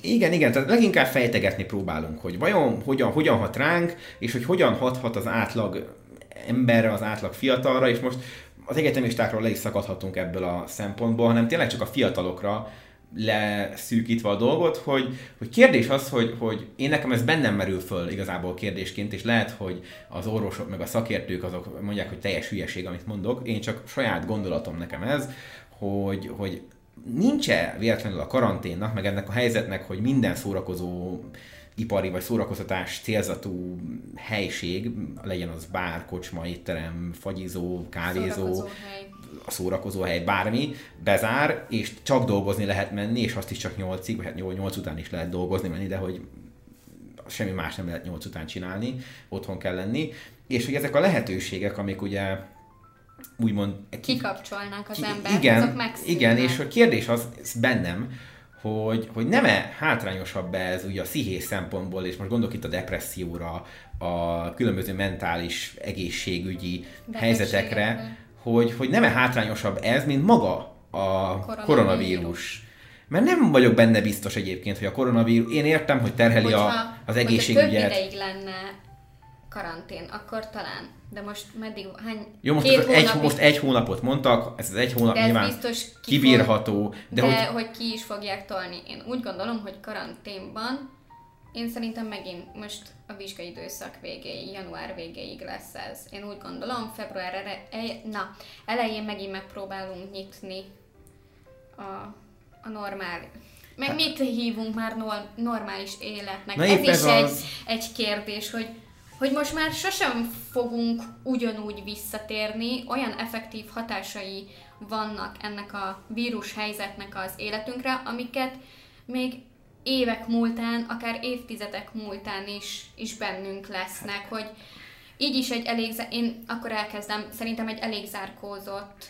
igen, igen, tehát leginkább fejtegetni próbálunk, hogy vajon hogyan, hogyan hat ránk, és hogy hogyan hathat az átlag emberre, az átlag fiatalra, és most az egyetemistákról le is szakadhatunk ebből a szempontból, hanem tényleg csak a fiatalokra leszűkítve a dolgot, hogy, hogy kérdés az, hogy, hogy én nekem ez bennem merül föl igazából kérdésként, és lehet, hogy az orvosok meg a szakértők azok mondják, hogy teljes hülyeség, amit mondok, én csak saját gondolatom nekem ez, hogy, hogy nincs-e véletlenül a karanténnak, meg ennek a helyzetnek, hogy minden szórakozó ipari vagy szórakoztatás célzatú helység, legyen az bár, kocsma, étterem, fagyizó, kávézó, szórakozóhely. a szórakozóhely, bármi, bezár, és csak dolgozni lehet menni, és azt is csak 8-ig, vagy hát 8 után is lehet dolgozni menni, de hogy semmi más nem lehet 8 után csinálni, otthon kell lenni, és hogy ezek a lehetőségek, amik ugye úgymond... Kikapcsolnák az ki, embert, igen, azok Igen, és a kérdés az bennem, hogy, hogy nem-e hátrányosabb ez ugye a szihés szempontból, és most gondolok itt a depresszióra, a különböző mentális egészségügyi helyzetekre, hogy, hogy nem-e hátrányosabb ez, mint maga a koronavírus. koronavírus. Mert nem vagyok benne biztos egyébként, hogy a koronavírus, én értem, hogy terheli hogyha, a, az egészségügyet. Hogyha több ideig lenne karantén, akkor talán. De most meddig, hány... Jó, most, Két egy, most egy hónapot mondtak, ez az egy hónap de nyilván biztos ki kibírható. Fog, de, de hogy... hogy ki is fogják tolni. Én úgy gondolom, hogy karanténban én szerintem megint most a vizsgai időszak végéig, január végéig lesz ez. Én úgy gondolom, február ele, na, elején megint megpróbálunk nyitni a, a normál meg hát, mit hívunk már normális életnek? Na ez is ez egy, az... egy kérdés, hogy hogy most már sosem fogunk ugyanúgy visszatérni, olyan effektív hatásai vannak ennek a vírus helyzetnek az életünkre, amiket még évek múltán, akár évtizedek múltán is, is bennünk lesznek, hát. hogy így is egy elég, én akkor elkezdem, szerintem egy elég zárkózott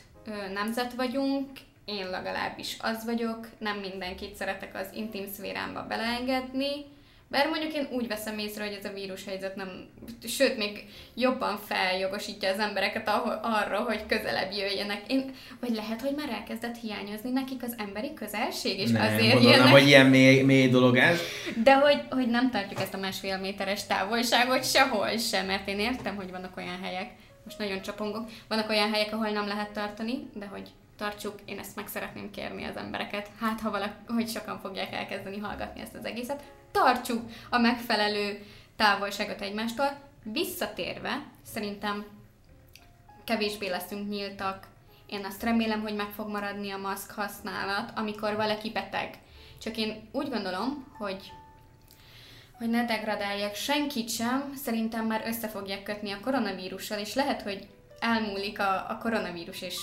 nemzet vagyunk, én legalábbis az vagyok, nem mindenkit szeretek az intim szférámba beleengedni, bár mondjuk én úgy veszem észre, hogy ez a vírushelyzet nem, sőt, még jobban feljogosítja az embereket arra, hogy közelebb jöjjenek. Én, vagy lehet, hogy már elkezdett hiányozni nekik az emberi közelség, és nem, azért gondolom, jönnek. hogy ilyen mély, mély dolog ez. De hogy, hogy nem tartjuk ezt a másfél méteres távolságot sehol sem, mert én értem, hogy vannak olyan helyek, most nagyon csapongok, vannak olyan helyek, ahol nem lehet tartani, de hogy tartsuk, én ezt meg szeretném kérni az embereket, hát ha valaki, hogy sokan fogják elkezdeni hallgatni ezt az egészet, tartsuk a megfelelő távolságot egymástól. Visszatérve, szerintem kevésbé leszünk nyíltak. Én azt remélem, hogy meg fog maradni a maszk használat, amikor valaki beteg. Csak én úgy gondolom, hogy hogy ne degradáljak senkit sem, szerintem már össze fogják kötni a koronavírussal, és lehet, hogy elmúlik a, a koronavírus, és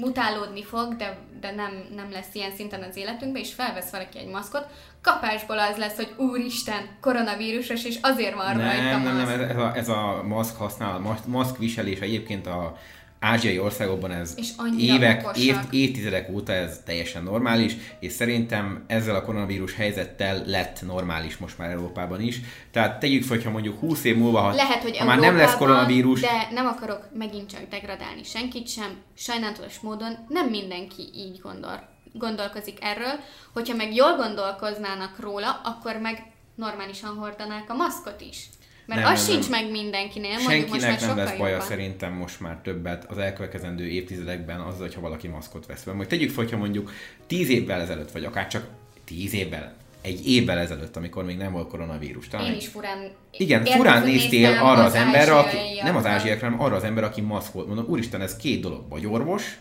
mutálódni fog, de, de nem, nem lesz ilyen szinten az életünkben, és felvesz valaki egy maszkot, kapásból az lesz, hogy úristen, koronavírusos, és azért van nem, rajta Nem, maszk. nem, ez a, ez a maszk használ, maszk viselés egyébként a ázsiai országokban ez évek, év, évtizedek óta ez teljesen normális, és szerintem ezzel a koronavírus helyzettel lett normális most már Európában is. Tehát tegyük fel, hogyha mondjuk 20 év múlva, ha, Lehet, hogy ha már nem lesz koronavírus... De nem akarok megint csak degradálni senkit sem, sajnálatos módon nem mindenki így gondol, gondolkozik erről. Hogyha meg jól gondolkoznának róla, akkor meg normálisan hordanák a maszkot is. Mert nem, az nem, sincs nem. meg mindenkinél, mondjuk most már nem lesz baja jobban. szerintem most már többet az elkövetkezendő évtizedekben az, hogyha valaki maszkot vesz fel. Majd tegyük fel, hogyha mondjuk tíz évvel ezelőtt, vagy akár csak tíz évvel, egy évvel ezelőtt, amikor még nem volt koronavírus. Talán Én is furán... Igen, furán néztél arra az, az emberre, aki, nem az ázsiakra, hanem arra az ember, aki maszkolt. Mondom, úristen, ez két dolog, vagy orvos,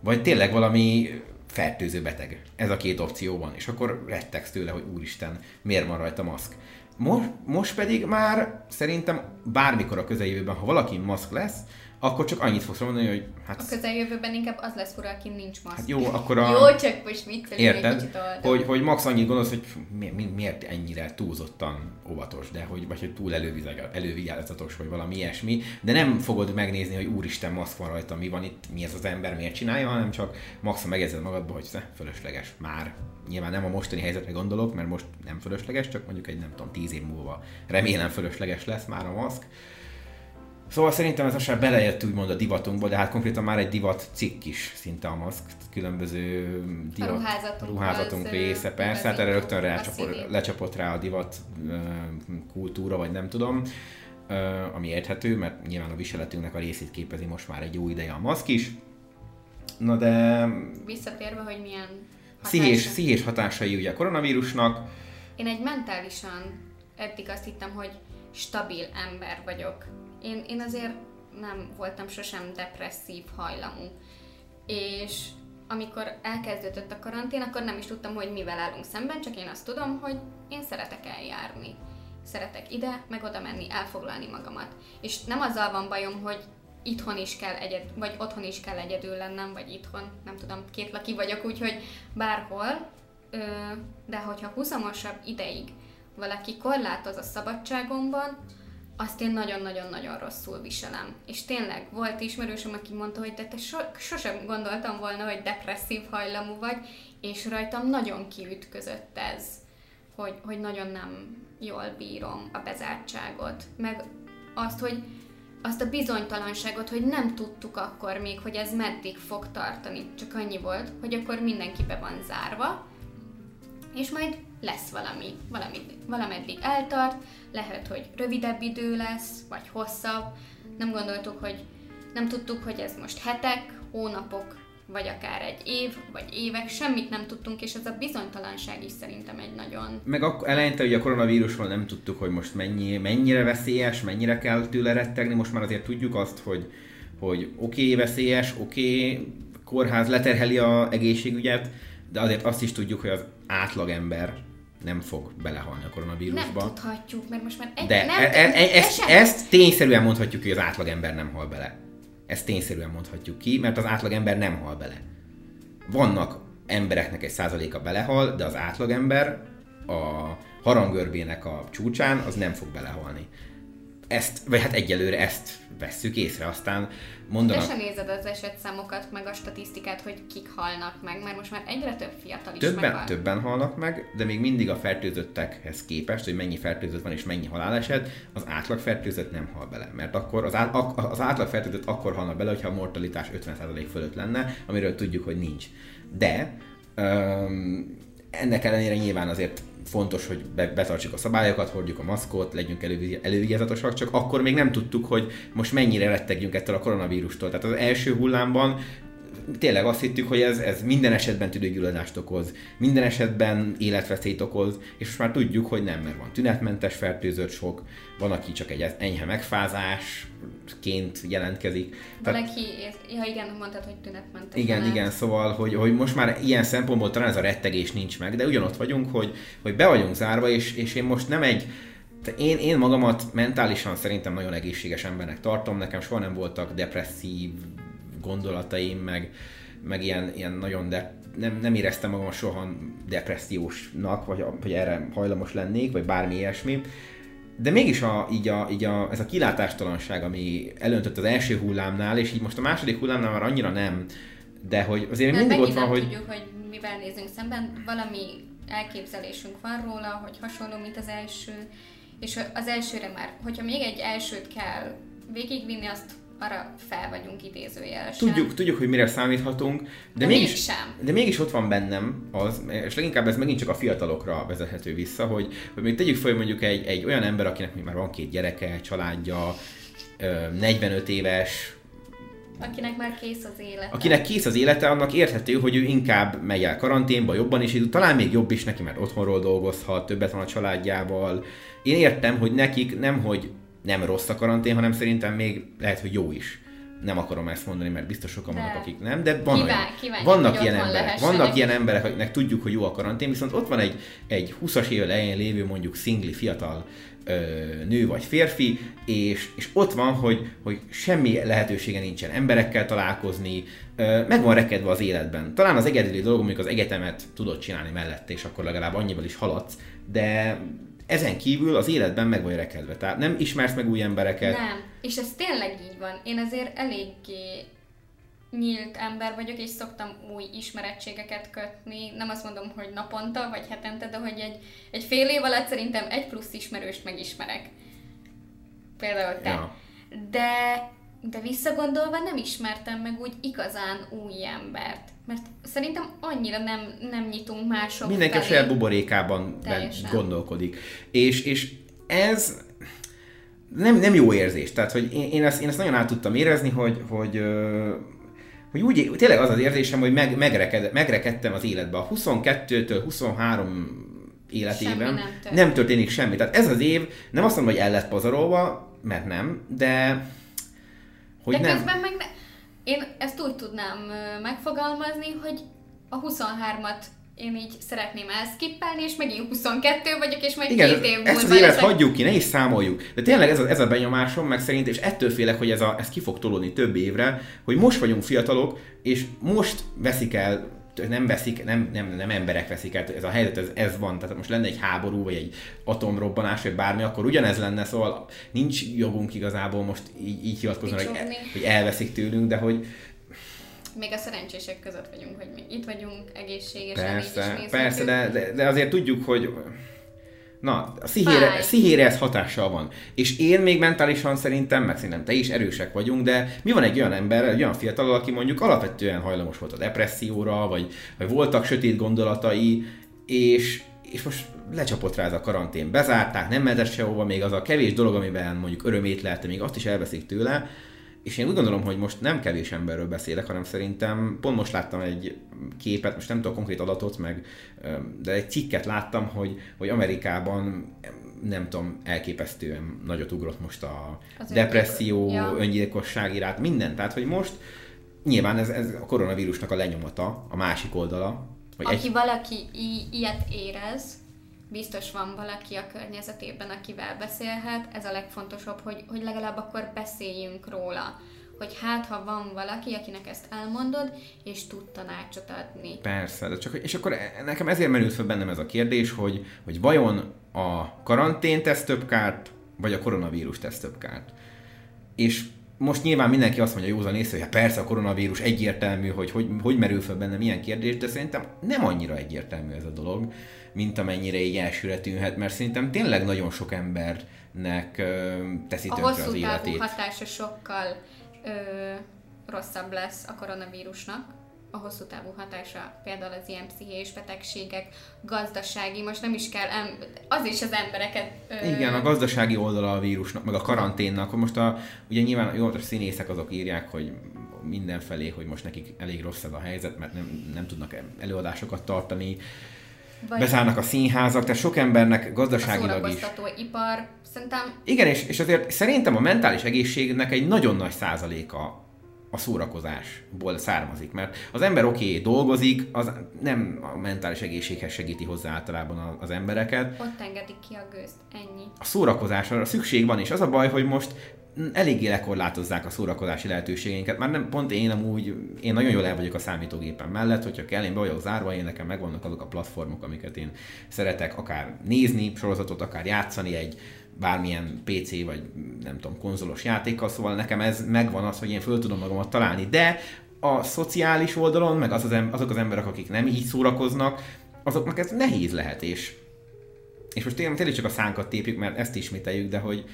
vagy tényleg valami fertőző beteg. Ez a két opció van. És akkor rettegsz tőle, hogy úristen, miért van rajta maszk. Most, most pedig már szerintem bármikor a közeljövőben, ha valaki maszk lesz, akkor csak annyit fogsz mondani, hogy hát... A közeljövőben inkább az lesz fura, aki nincs maszk. Hát jó, akkor a... jó, csak most viccelünk Érted? Egy hogy, hogy max annyit gondolsz, hogy mi, mi, miért ennyire túlzottan óvatos, de hogy, vagy hogy túl elővigyázatos, vagy valami ilyesmi, de nem fogod megnézni, hogy úristen, maszk van rajta, mi van itt, mi ez az ember, miért csinálja, hanem csak max megezed magadba, hogy fölösleges már. Nyilván nem a mostani helyzetre gondolok, mert most nem fölösleges, csak mondjuk egy nem tudom, tíz év múlva remélem fölösleges lesz már a maszk Szóval szerintem ez most belejött úgymond a divatunkba, de hát konkrétan már egy divat cikk is szinte a maszk, különböző divat, a ruházatunk, ruházatunk része, persze, hát erre rögtön lecsapott, lecsapott rá a divat kultúra, vagy nem tudom, ami érthető, mert nyilván a viseletünknek a részét képezi most már egy jó ideje a maszk is. Na de... Visszatérve, hogy milyen Szihés, szihés hatásai ugye a koronavírusnak. Én egy mentálisan eddig azt hittem, hogy stabil ember vagyok én, én azért nem voltam sosem depresszív hajlamú. És amikor elkezdődött a karantén, akkor nem is tudtam, hogy mivel állunk szemben, csak én azt tudom, hogy én szeretek eljárni. Szeretek ide, meg oda menni, elfoglalni magamat. És nem azzal van bajom, hogy itthon is kell egyed, vagy otthon is kell egyedül lennem, vagy itthon, nem tudom, két laki vagyok, úgyhogy bárhol, de hogyha huzamosabb ideig valaki korlátoz a szabadságomban, azt én nagyon-nagyon-nagyon rosszul viselem. És tényleg volt ismerősöm, aki mondta, hogy de te so- sosem gondoltam volna, hogy depresszív hajlamú vagy, és rajtam nagyon kiütközött ez, hogy, hogy nagyon nem jól bírom a bezártságot, meg azt, hogy azt a bizonytalanságot, hogy nem tudtuk akkor még, hogy ez meddig fog tartani. Csak annyi volt, hogy akkor mindenki be van zárva, és majd lesz valami, valami valameddig eltart, lehet, hogy rövidebb idő lesz, vagy hosszabb. Nem gondoltuk, hogy nem tudtuk, hogy ez most hetek, hónapok, vagy akár egy év, vagy évek, semmit nem tudtunk, és ez a bizonytalanság is szerintem egy nagyon... Meg akkor eleinte ugye a koronavírusról nem tudtuk, hogy most mennyi, mennyire veszélyes, mennyire kell tőle rettegni, most már azért tudjuk azt, hogy, hogy oké, okay, veszélyes, oké, okay, kórház leterheli a egészségügyet, de azért azt is tudjuk, hogy az átlagember nem fog belehalni a koronavírusba. Nem tudhatjuk, mert most már egy, De nem, e, e, e, ezt, ezt tényszerűen mondhatjuk, hogy az átlagember nem hal bele. Ezt tényszerűen mondhatjuk ki, mert az átlagember nem hal bele. Vannak embereknek egy százaléka belehal, de az átlagember a harangörbének a csúcsán az nem fog belehalni. Ezt, vagy hát egyelőre ezt vesszük észre, aztán mondanak... Te sem nézed az esetszámokat, meg a statisztikát, hogy kik halnak meg, mert most már egyre több fiatal is Többen, meghal. többen halnak meg, de még mindig a fertőzöttekhez képest, hogy mennyi fertőzött van és mennyi haláleset, az átlag fertőzött nem hal bele. Mert akkor az, át, az átlag fertőzött akkor halna bele, hogyha a mortalitás 50% fölött lenne, amiről tudjuk, hogy nincs. De öm, ennek ellenére nyilván azért fontos, hogy be, betartsuk a szabályokat, hordjuk a maszkot, legyünk elő, elővigyázatosak, csak akkor még nem tudtuk, hogy most mennyire rettegjünk ettől a koronavírustól. Tehát az első hullámban tényleg azt hittük, hogy ez, ez minden esetben tüdőgyulladást okoz, minden esetben életveszélyt okoz, és most már tudjuk, hogy nem, mert van tünetmentes fertőzött sok, van, aki csak egy enyhe megfázásként jelentkezik. Valaki, ja igen, mondtad, hogy tünetmentes. Igen, tünet. igen, szóval, hogy, hogy most már ilyen szempontból talán ez a rettegés nincs meg, de ugyanott vagyunk, hogy, hogy be vagyunk zárva, és, és én most nem egy, tehát én, én magamat mentálisan szerintem nagyon egészséges embernek tartom, nekem soha nem voltak depresszív gondolataim, meg, meg ilyen, ilyen nagyon de, nem, nem éreztem magam soha depressziósnak, vagy hogy erre hajlamos lennék, vagy bármi ilyesmi. De mégis a, így a, így a, ez a kilátástalanság, ami elöntött az első hullámnál, és így most a második hullámnál már annyira nem, de hogy azért De mindig ott van, hogy... tudjuk, hogy mivel nézünk szemben, valami elképzelésünk van róla, hogy hasonló, mint az első, és az elsőre már, hogyha még egy elsőt kell végigvinni, azt arra fel vagyunk idézőjelesen. Tudjuk, tudjuk, hogy mire számíthatunk, de, mégis, mégsem. de mégis ott van bennem az, és leginkább ez megint csak a fiatalokra vezethető vissza, hogy, hogy még tegyük fel mondjuk egy, egy olyan ember, akinek már van két gyereke, családja, ö, 45 éves, Akinek már kész az élet. akinek kész az élete, annak érthető, hogy ő inkább megy el karanténba, jobban is, talán még jobb is neki, mert otthonról dolgozhat, többet van a családjával. Én értem, hogy nekik nem, hogy nem rossz a karantén, hanem szerintem még lehet, hogy jó is. Nem akarom ezt mondani, mert biztos sokan De. vannak, akik nem, de van Kíván- olyan, kívánjuk, vannak ilyen emberek, lehessenek. vannak ilyen emberek, akiknek tudjuk, hogy jó a karantén, viszont ott van egy, egy 20-as év elején lévő mondjuk szingli fiatal ö, nő vagy férfi, és, és ott van, hogy, hogy semmi lehetősége nincsen emberekkel találkozni, ö, meg van rekedve az életben. Talán az egyedüli dolog, amikor az egyetemet tudod csinálni mellette, és akkor legalább annyival is haladsz, de ezen kívül az életben meg vagy rekedve. Tehát nem ismersz meg új embereket. Nem. És ez tényleg így van. Én azért eléggé nyílt ember vagyok, és szoktam új ismerettségeket kötni. Nem azt mondom, hogy naponta vagy hetente, de hogy egy, egy fél év alatt szerintem egy plusz ismerőst megismerek. Például te. Ja. De, de visszagondolva nem ismertem meg úgy igazán új embert. Mert szerintem annyira nem, nem nyitunk mások Mindenki a felé. saját buborékában gondolkodik. És, és ez nem, nem jó érzés. Tehát, hogy én, én, ezt, én ezt nagyon át tudtam érezni, hogy, hogy, hogy úgy, tényleg az az érzésem, hogy meg, megreked, megrekedtem az életbe. A 22-től 23 életében Semmi nem történik. nem történik semmi. Tehát ez az év, nem azt mondom, hogy el lett pazarolva, mert nem, de hogy De nem. közben meg ne... Én ezt úgy tudnám megfogalmazni, hogy a 23-at én így szeretném elskippelni, és megint 22 vagyok, és majd Igen, két év ezt az múlva évet leszek- hagyjuk ki, ne is számoljuk. De tényleg ez a, ez a benyomásom, meg szerint, és ettől félek, hogy ez, a, ez ki fog tolódni több évre, hogy most vagyunk fiatalok, és most veszik el nem veszik, nem, nem, nem emberek veszik el, ez a helyzet, ez, ez van, tehát most lenne egy háború, vagy egy atomrobbanás, vagy bármi, akkor ugyanez lenne, szóval nincs jogunk igazából most így, így hivatkozni, hogy, hogy elveszik tőlünk, de hogy Még a szerencsések között vagyunk, hogy mi itt vagyunk, egészségesen, Persze, persze, de, de, de azért tudjuk, hogy na, a szihére, Fáj. szihére ez hatással van. És én még mentálisan szerintem, meg szerintem te is erősek vagyunk, de mi van egy olyan ember, egy olyan fiatal, aki mondjuk alapvetően hajlamos volt a depresszióra, vagy, vagy voltak sötét gondolatai, és, és most lecsapott rá ez a karantén. Bezárták, nem mehetett sehova, még az a kevés dolog, amiben mondjuk örömét lelte, még azt is elveszik tőle, és én úgy gondolom, hogy most nem kevés emberről beszélek, hanem szerintem pont most láttam egy képet, most nem tudom konkrét adatot, meg, de egy cikket láttam, hogy, hogy Amerikában nem tudom, elképesztően nagyot ugrott most a Az depresszió, öngyilkos- ja. öngyilkosság iránt, minden. Tehát, hogy most nyilván ez, ez a koronavírusnak a lenyomata, a másik oldala. Hogy Aki egy, valaki i- ilyet érez, biztos van valaki a környezetében, akivel beszélhet. Ez a legfontosabb, hogy, hogy legalább akkor beszéljünk róla. hogy hát ha van valaki, akinek ezt elmondod, és tud tanácsot adni. Persze, de csak, és akkor nekem ezért merült fel bennem ez a kérdés, hogy, hogy vajon a karantén tesz több kárt, vagy a koronavírus tesz több kárt. És most nyilván mindenki azt mondja józan észre, hogy hát persze a koronavírus egyértelmű, hogy, hogy hogy merül fel bennem ilyen kérdés, de szerintem nem annyira egyértelmű ez a dolog, mint amennyire így elsőre tűnhet, mert szerintem tényleg nagyon sok embernek teszi A tönkre hosszú az távú életét. hatása sokkal ö, rosszabb lesz a koronavírusnak, a hosszú távú hatása, például az ilyen pszichés betegségek, gazdasági, most nem is kell, az is az embereket... Ö, Igen, a gazdasági oldala a vírusnak, meg a karanténnak. Most a, ugye nyilván jó, a színészek azok írják, hogy mindenfelé, hogy most nekik elég rossz ez a helyzet, mert nem, nem tudnak előadásokat tartani, vagy bezárnak a színházak, tehát sok embernek a gazdaságilag is. szórakoztató ipar, szerintem Igen, és, és azért szerintem a mentális egészségnek egy nagyon nagy százaléka a szórakozásból származik, mert az ember oké, okay, dolgozik, az nem a mentális egészséghez segíti hozzá általában az embereket, ott engedik ki a gőzt, ennyi. a szórakozásra szükség van, és az a baj, hogy most eléggé lekorlátozzák a szórakozási lehetőségeinket. Már nem pont én amúgy, én nagyon jól el vagyok a számítógépen mellett, hogyha kell, én be vagyok zárva, én nekem megvannak azok a platformok, amiket én szeretek akár nézni, sorozatot, akár játszani egy bármilyen PC vagy nem tudom, konzolos játékkal, szóval nekem ez megvan az, hogy én föl tudom magamat találni, de a szociális oldalon, meg az az em- azok az emberek, akik nem így szórakoznak, azoknak ez nehéz lehet, és és most tényleg, tényleg csak a szánkat tépjük, mert ezt ismételjük, de hogy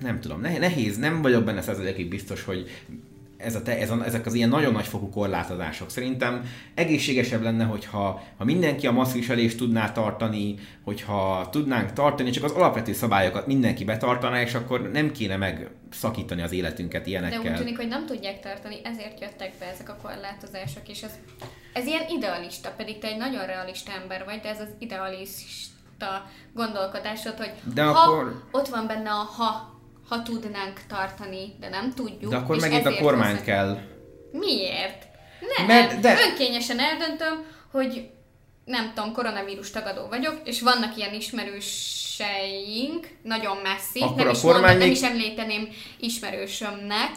nem tudom, ne- nehéz, nem vagyok benne százalékig biztos, hogy ez a te, ez a, ezek az ilyen nagyon nagyfokú korlátozások. Szerintem egészségesebb lenne, hogyha ha mindenki a maszkviselést tudná tartani, hogyha tudnánk tartani, csak az alapvető szabályokat mindenki betartaná, és akkor nem kéne megszakítani az életünket De ilyenekkel. úgy tűnik, hogy nem tudják tartani, ezért jöttek be ezek a korlátozások, és ez, ez ilyen idealista, pedig te egy nagyon realista ember vagy, de ez az idealista gondolkodásod, hogy De ha akkor- ott van benne a ha, ha tudnánk tartani, de nem tudjuk. De akkor megint a kormányt hozzá- kell Miért? Nem, Mert- de- önkényesen eldöntöm, hogy nem tudom, koronavírus tagadó vagyok, és vannak ilyen ismerőseink, nagyon messzi, Akkor nem a is, kormány mondom, nem is említeném ismerősömnek,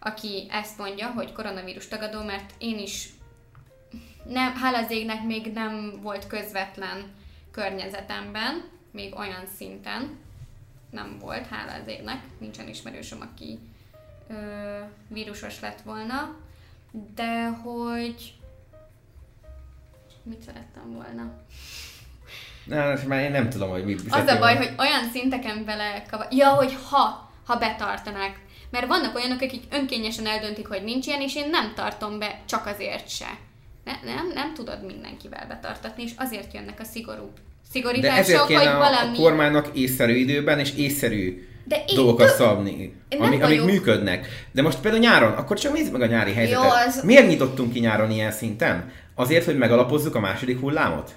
aki ezt mondja, hogy koronavírus tagadó, mert én is nem, hála az égnek még nem volt közvetlen környezetemben, még olyan szinten nem volt, hála az égnek, nincsen ismerősöm, aki ö, vírusos lett volna, de hogy mit szerettem volna? Na, most már én nem tudom, hogy mit Az a baj, hogy olyan szinteken vele kavar... Ja, hogy ha, ha betartanák. Mert vannak olyanok, akik önkényesen eldöntik, hogy nincs ilyen, és én nem tartom be, csak azért se. Ne, nem, nem tudod mindenkivel betartatni, és azért jönnek a szigorú De szigorítások, ezért kéne a, valami... a kormánynak észszerű időben és észszerű De én dolgokat tök- szabni, ami, amik működnek. De most például nyáron, akkor csak nézzük meg a nyári helyzetet. Jó, az- Miért nyitottunk ki nyáron ilyen szinten? Azért, hogy megalapozzuk a második hullámot?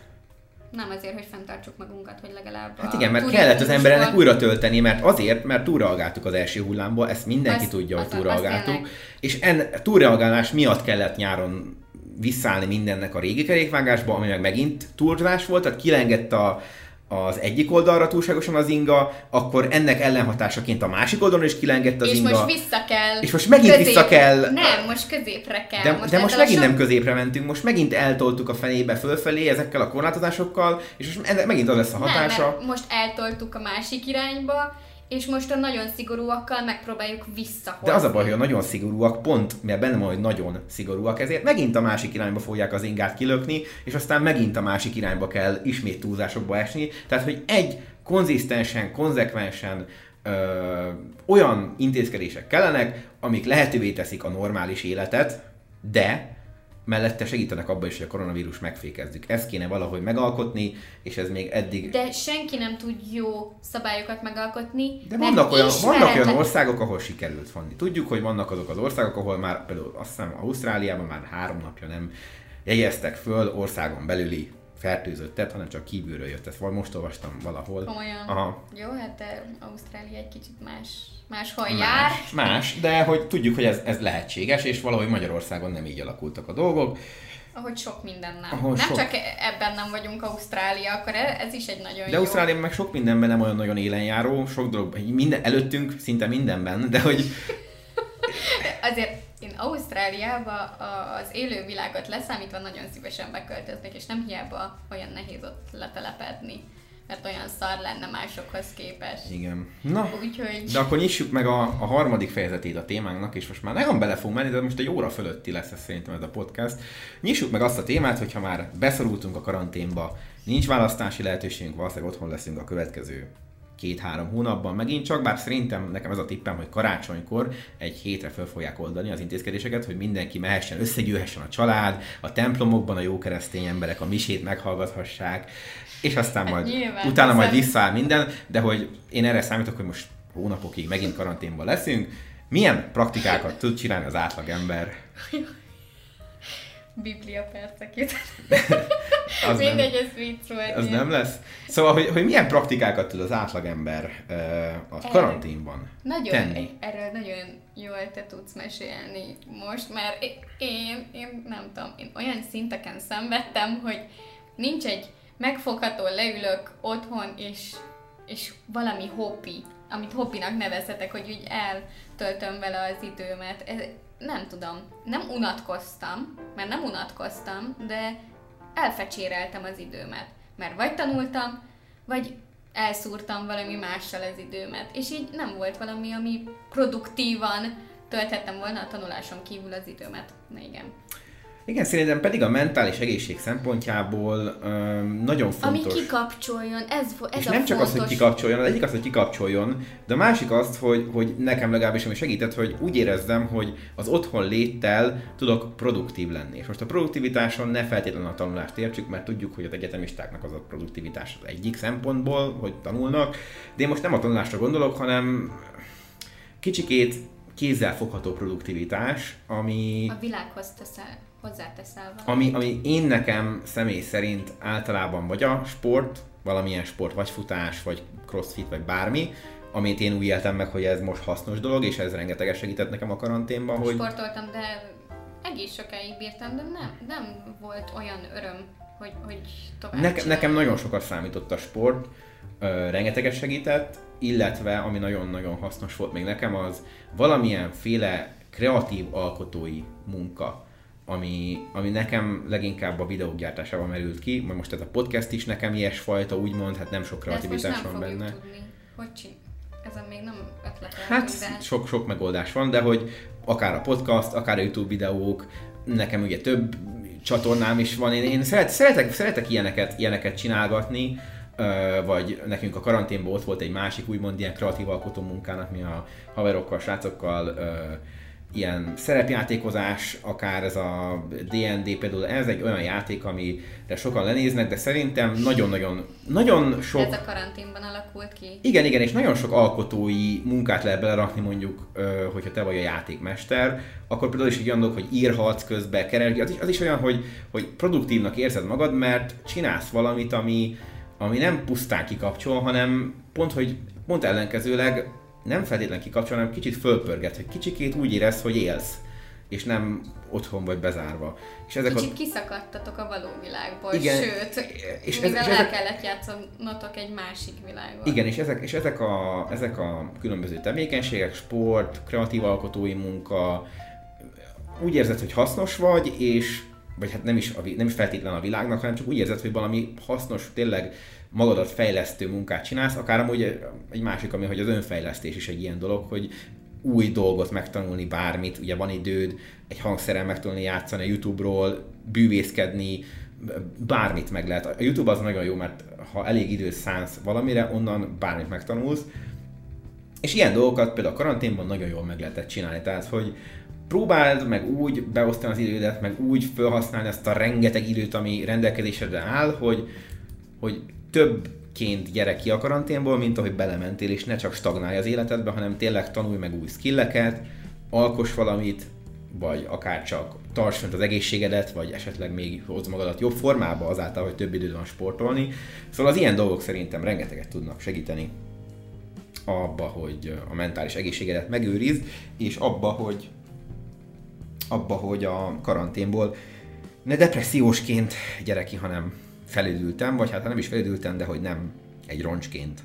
Nem azért, hogy fenntartsuk magunkat, hogy legalább Hát igen, mert kellett az embereknek újra tölteni, mert azért, mert túlreagáltuk az első hullámból, ezt mindenki Az- tudja, hogy túlreagáltuk, és en túlreagálás miatt kellett nyáron visszállni mindennek a régi kerékvágásba, ami meg megint túlzás volt, tehát kilengett a, az egyik oldalra túlságosan az inga, akkor ennek ellenhatásaként a másik oldalon is kilengett az és inga. most vissza kell. És most megint vissza kell. Nem, most középre kell. De most, de most megint sok- nem középre mentünk, most megint eltoltuk a fenébe fölfelé ezekkel a korlátozásokkal, és most megint az lesz a hatása. Nem, mert most eltoltuk a másik irányba, és most a nagyon szigorúakkal megpróbáljuk visszahozni. De az a baj, hogy a nagyon szigorúak, pont mert benne van, hogy nagyon szigorúak, ezért megint a másik irányba fogják az ingát kilökni, és aztán megint a másik irányba kell ismét túlzásokba esni. Tehát, hogy egy konzisztensen, konzekvensen ö, olyan intézkedések kellenek, amik lehetővé teszik a normális életet, de mellette segítenek abban is, hogy a koronavírus megfékezzük. Ezt kéne valahogy megalkotni, és ez még eddig De senki nem tud jó szabályokat megalkotni. de vannak olyan, vannak olyan országok, ahol sikerült vanni. Tudjuk, hogy vannak azok az országok, ahol már például azt hiszem Ausztráliában már három napja nem jegyeztek föl országon belüli fertőzöttet, hanem csak kívülről jött. Ezt most olvastam valahol. Komolyan. Aha. Jó, hát de Ausztrália egy kicsit más, máshol jár. Más, más, de hogy tudjuk, hogy ez, ez lehetséges, és valahogy Magyarországon nem így alakultak a dolgok. Ahogy sok minden nem. Ahol nem sok. csak ebben nem vagyunk Ausztrália, akkor e- ez is egy nagyon De jó. Ausztrália meg sok mindenben nem olyan nagyon élenjáró, sok dolog, minden, előttünk szinte mindenben, de hogy [LAUGHS] azért én Ausztráliába az élő világot leszámítva nagyon szívesen beköltöznék, és nem hiába olyan nehéz ott letelepedni mert olyan szar lenne másokhoz képest. Igen. Na, Úgyhogy... de akkor nyissuk meg a, a harmadik fejezetét a témánknak, és most már nagyon bele fogunk menni, de most egy óra fölötti lesz ez szerintem ez a podcast. Nyissuk meg azt a témát, hogyha már beszorultunk a karanténba, nincs választási lehetőségünk, valószínűleg otthon leszünk a következő két-három hónapban. Megint csak, bár szerintem nekem ez a tippem, hogy karácsonykor egy hétre föl fogják oldani az intézkedéseket, hogy mindenki mehessen, összegyűhessen a család, a templomokban a jó keresztény emberek a misét meghallgathassák, és aztán Hát majd nyilván, utána majd visszaáll minden, de hogy én erre számítok, hogy most hónapokig megint karanténban leszünk, milyen praktikákat tud csinálni az átlagember? [LAUGHS] Biblia percek jut. [LAUGHS] Az nem- Mindegy, ez vicc volt. Az nem lesz. Szóval, hogy, hogy milyen praktikákat tud az átlagember uh, a karanténban Nagyon, tenni? erről nagyon jól te tudsz mesélni most, mert én, én nem tudom, én olyan szinteken szenvedtem, hogy nincs egy megfogható, leülök otthon, és, és valami hobbi, amit hobbinak nevezhetek, hogy úgy eltöltöm vele az időmet. Ez, nem tudom, nem unatkoztam, mert nem unatkoztam, de elfecséreltem az időmet. Mert vagy tanultam, vagy elszúrtam valami mással az időmet. És így nem volt valami, ami produktívan tölthettem volna a tanuláson kívül az időmet. Na igen. Igen, szerintem pedig a mentális egészség szempontjából um, nagyon Ami fontos. kikapcsoljon, ez, ez és a nem csak fontos. az, hogy kikapcsoljon, az egyik az, hogy kikapcsoljon, de a másik az, hogy, hogy nekem legalábbis ami segített, hogy úgy érezzem, hogy az otthon léttel tudok produktív lenni. És most a produktivitáson ne feltétlenül a tanulást értsük, mert tudjuk, hogy az egyetemistáknak az a produktivitás az egyik szempontból, hogy tanulnak, de én most nem a tanulásra gondolok, hanem kicsikét kézzelfogható produktivitás, ami... A világhoz teszel, hozzáteszel valamit. Ami, ami én nekem személy szerint általában vagy a sport, valamilyen sport, vagy futás, vagy crossfit, vagy bármi, amit én úgy éltem meg, hogy ez most hasznos dolog, és ez rengeteget segített nekem a karanténban, hogy Sportoltam, de egész sokáig bírtam, de nem, nem volt olyan öröm, hogy, hogy tovább Neke, nekem nagyon sokat számított a sport, ö, rengeteget segített, illetve ami nagyon-nagyon hasznos volt még nekem, az valamilyen féle kreatív alkotói munka, ami, ami nekem leginkább a videók gyártásában merült ki, majd most ez a podcast is nekem ilyesfajta, úgymond, hát nem sok kreativitás nem van benne. tudni. Hogy csin? Ezen még nem ötleteltünk, Hát de... sok, sok megoldás van, de hogy akár a podcast, akár a YouTube videók, nekem ugye több csatornám is van, én, én szeret, szeretek, szeretek ilyeneket, ilyeneket csinálgatni, vagy nekünk a karanténban ott volt egy másik úgymond ilyen kreatív alkotó munkának, mi a haverokkal, srácokkal ilyen szerepjátékozás, akár ez a D&D például, ez egy olyan játék, amire sokan lenéznek, de szerintem nagyon-nagyon, nagyon sok... Ez a karanténban alakult ki. Igen, igen, és nagyon sok alkotói munkát lehet belerakni, mondjuk, hogyha te vagy a játékmester, akkor például is egy olyan dolog, hogy írhatsz közbe, keresgél, az is, az is olyan, hogy, hogy produktívnak érzed magad, mert csinálsz valamit, ami, ami nem pusztán kikapcsol, hanem pont, hogy pont ellenkezőleg nem feltétlenül kikapcsol, hanem kicsit fölpörget, hogy kicsikét úgy érez, hogy élsz, és nem otthon vagy bezárva. És ezek Kicsit a... kiszakadtatok a való világból, Igen, sőt, és és ez- mivel és el ezek- kellett játszonotok egy másik világon. Igen, és ezek, és ezek, a, ezek a különböző tevékenységek, sport, kreatív alkotói munka, úgy érzed, hogy hasznos vagy, és vagy hát nem is, a, nem is feltétlenül a világnak, hanem csak úgy érzed, hogy valami hasznos, tényleg magadat fejlesztő munkát csinálsz, akár amúgy egy másik, ami hogy az önfejlesztés is egy ilyen dolog, hogy új dolgot megtanulni, bármit, ugye van időd, egy hangszerrel megtanulni játszani a YouTube-ról, bűvészkedni, bármit meg lehet. A YouTube az nagyon jó, mert ha elég időt szánsz valamire, onnan bármit megtanulsz. És ilyen dolgokat például a karanténban nagyon jól meg lehetett csinálni. Tehát, hogy próbáld meg úgy beosztani az idődet, meg úgy felhasználni ezt a rengeteg időt, ami rendelkezésedre áll, hogy, hogy többként gyere ki a karanténból, mint ahogy belementél, és ne csak stagnálj az életedbe, hanem tényleg tanulj meg új skilleket, alkos valamit, vagy akár csak tartsd fent az egészségedet, vagy esetleg még hozd magadat jobb formába azáltal, hogy több időd van sportolni. Szóval az ilyen dolgok szerintem rengeteget tudnak segíteni abba, hogy a mentális egészségedet megőrizd, és abba, hogy abba, hogy a karanténból ne depressziósként gyere ki, hanem felüdültem, vagy hát nem is felüdültem, de hogy nem egy roncsként.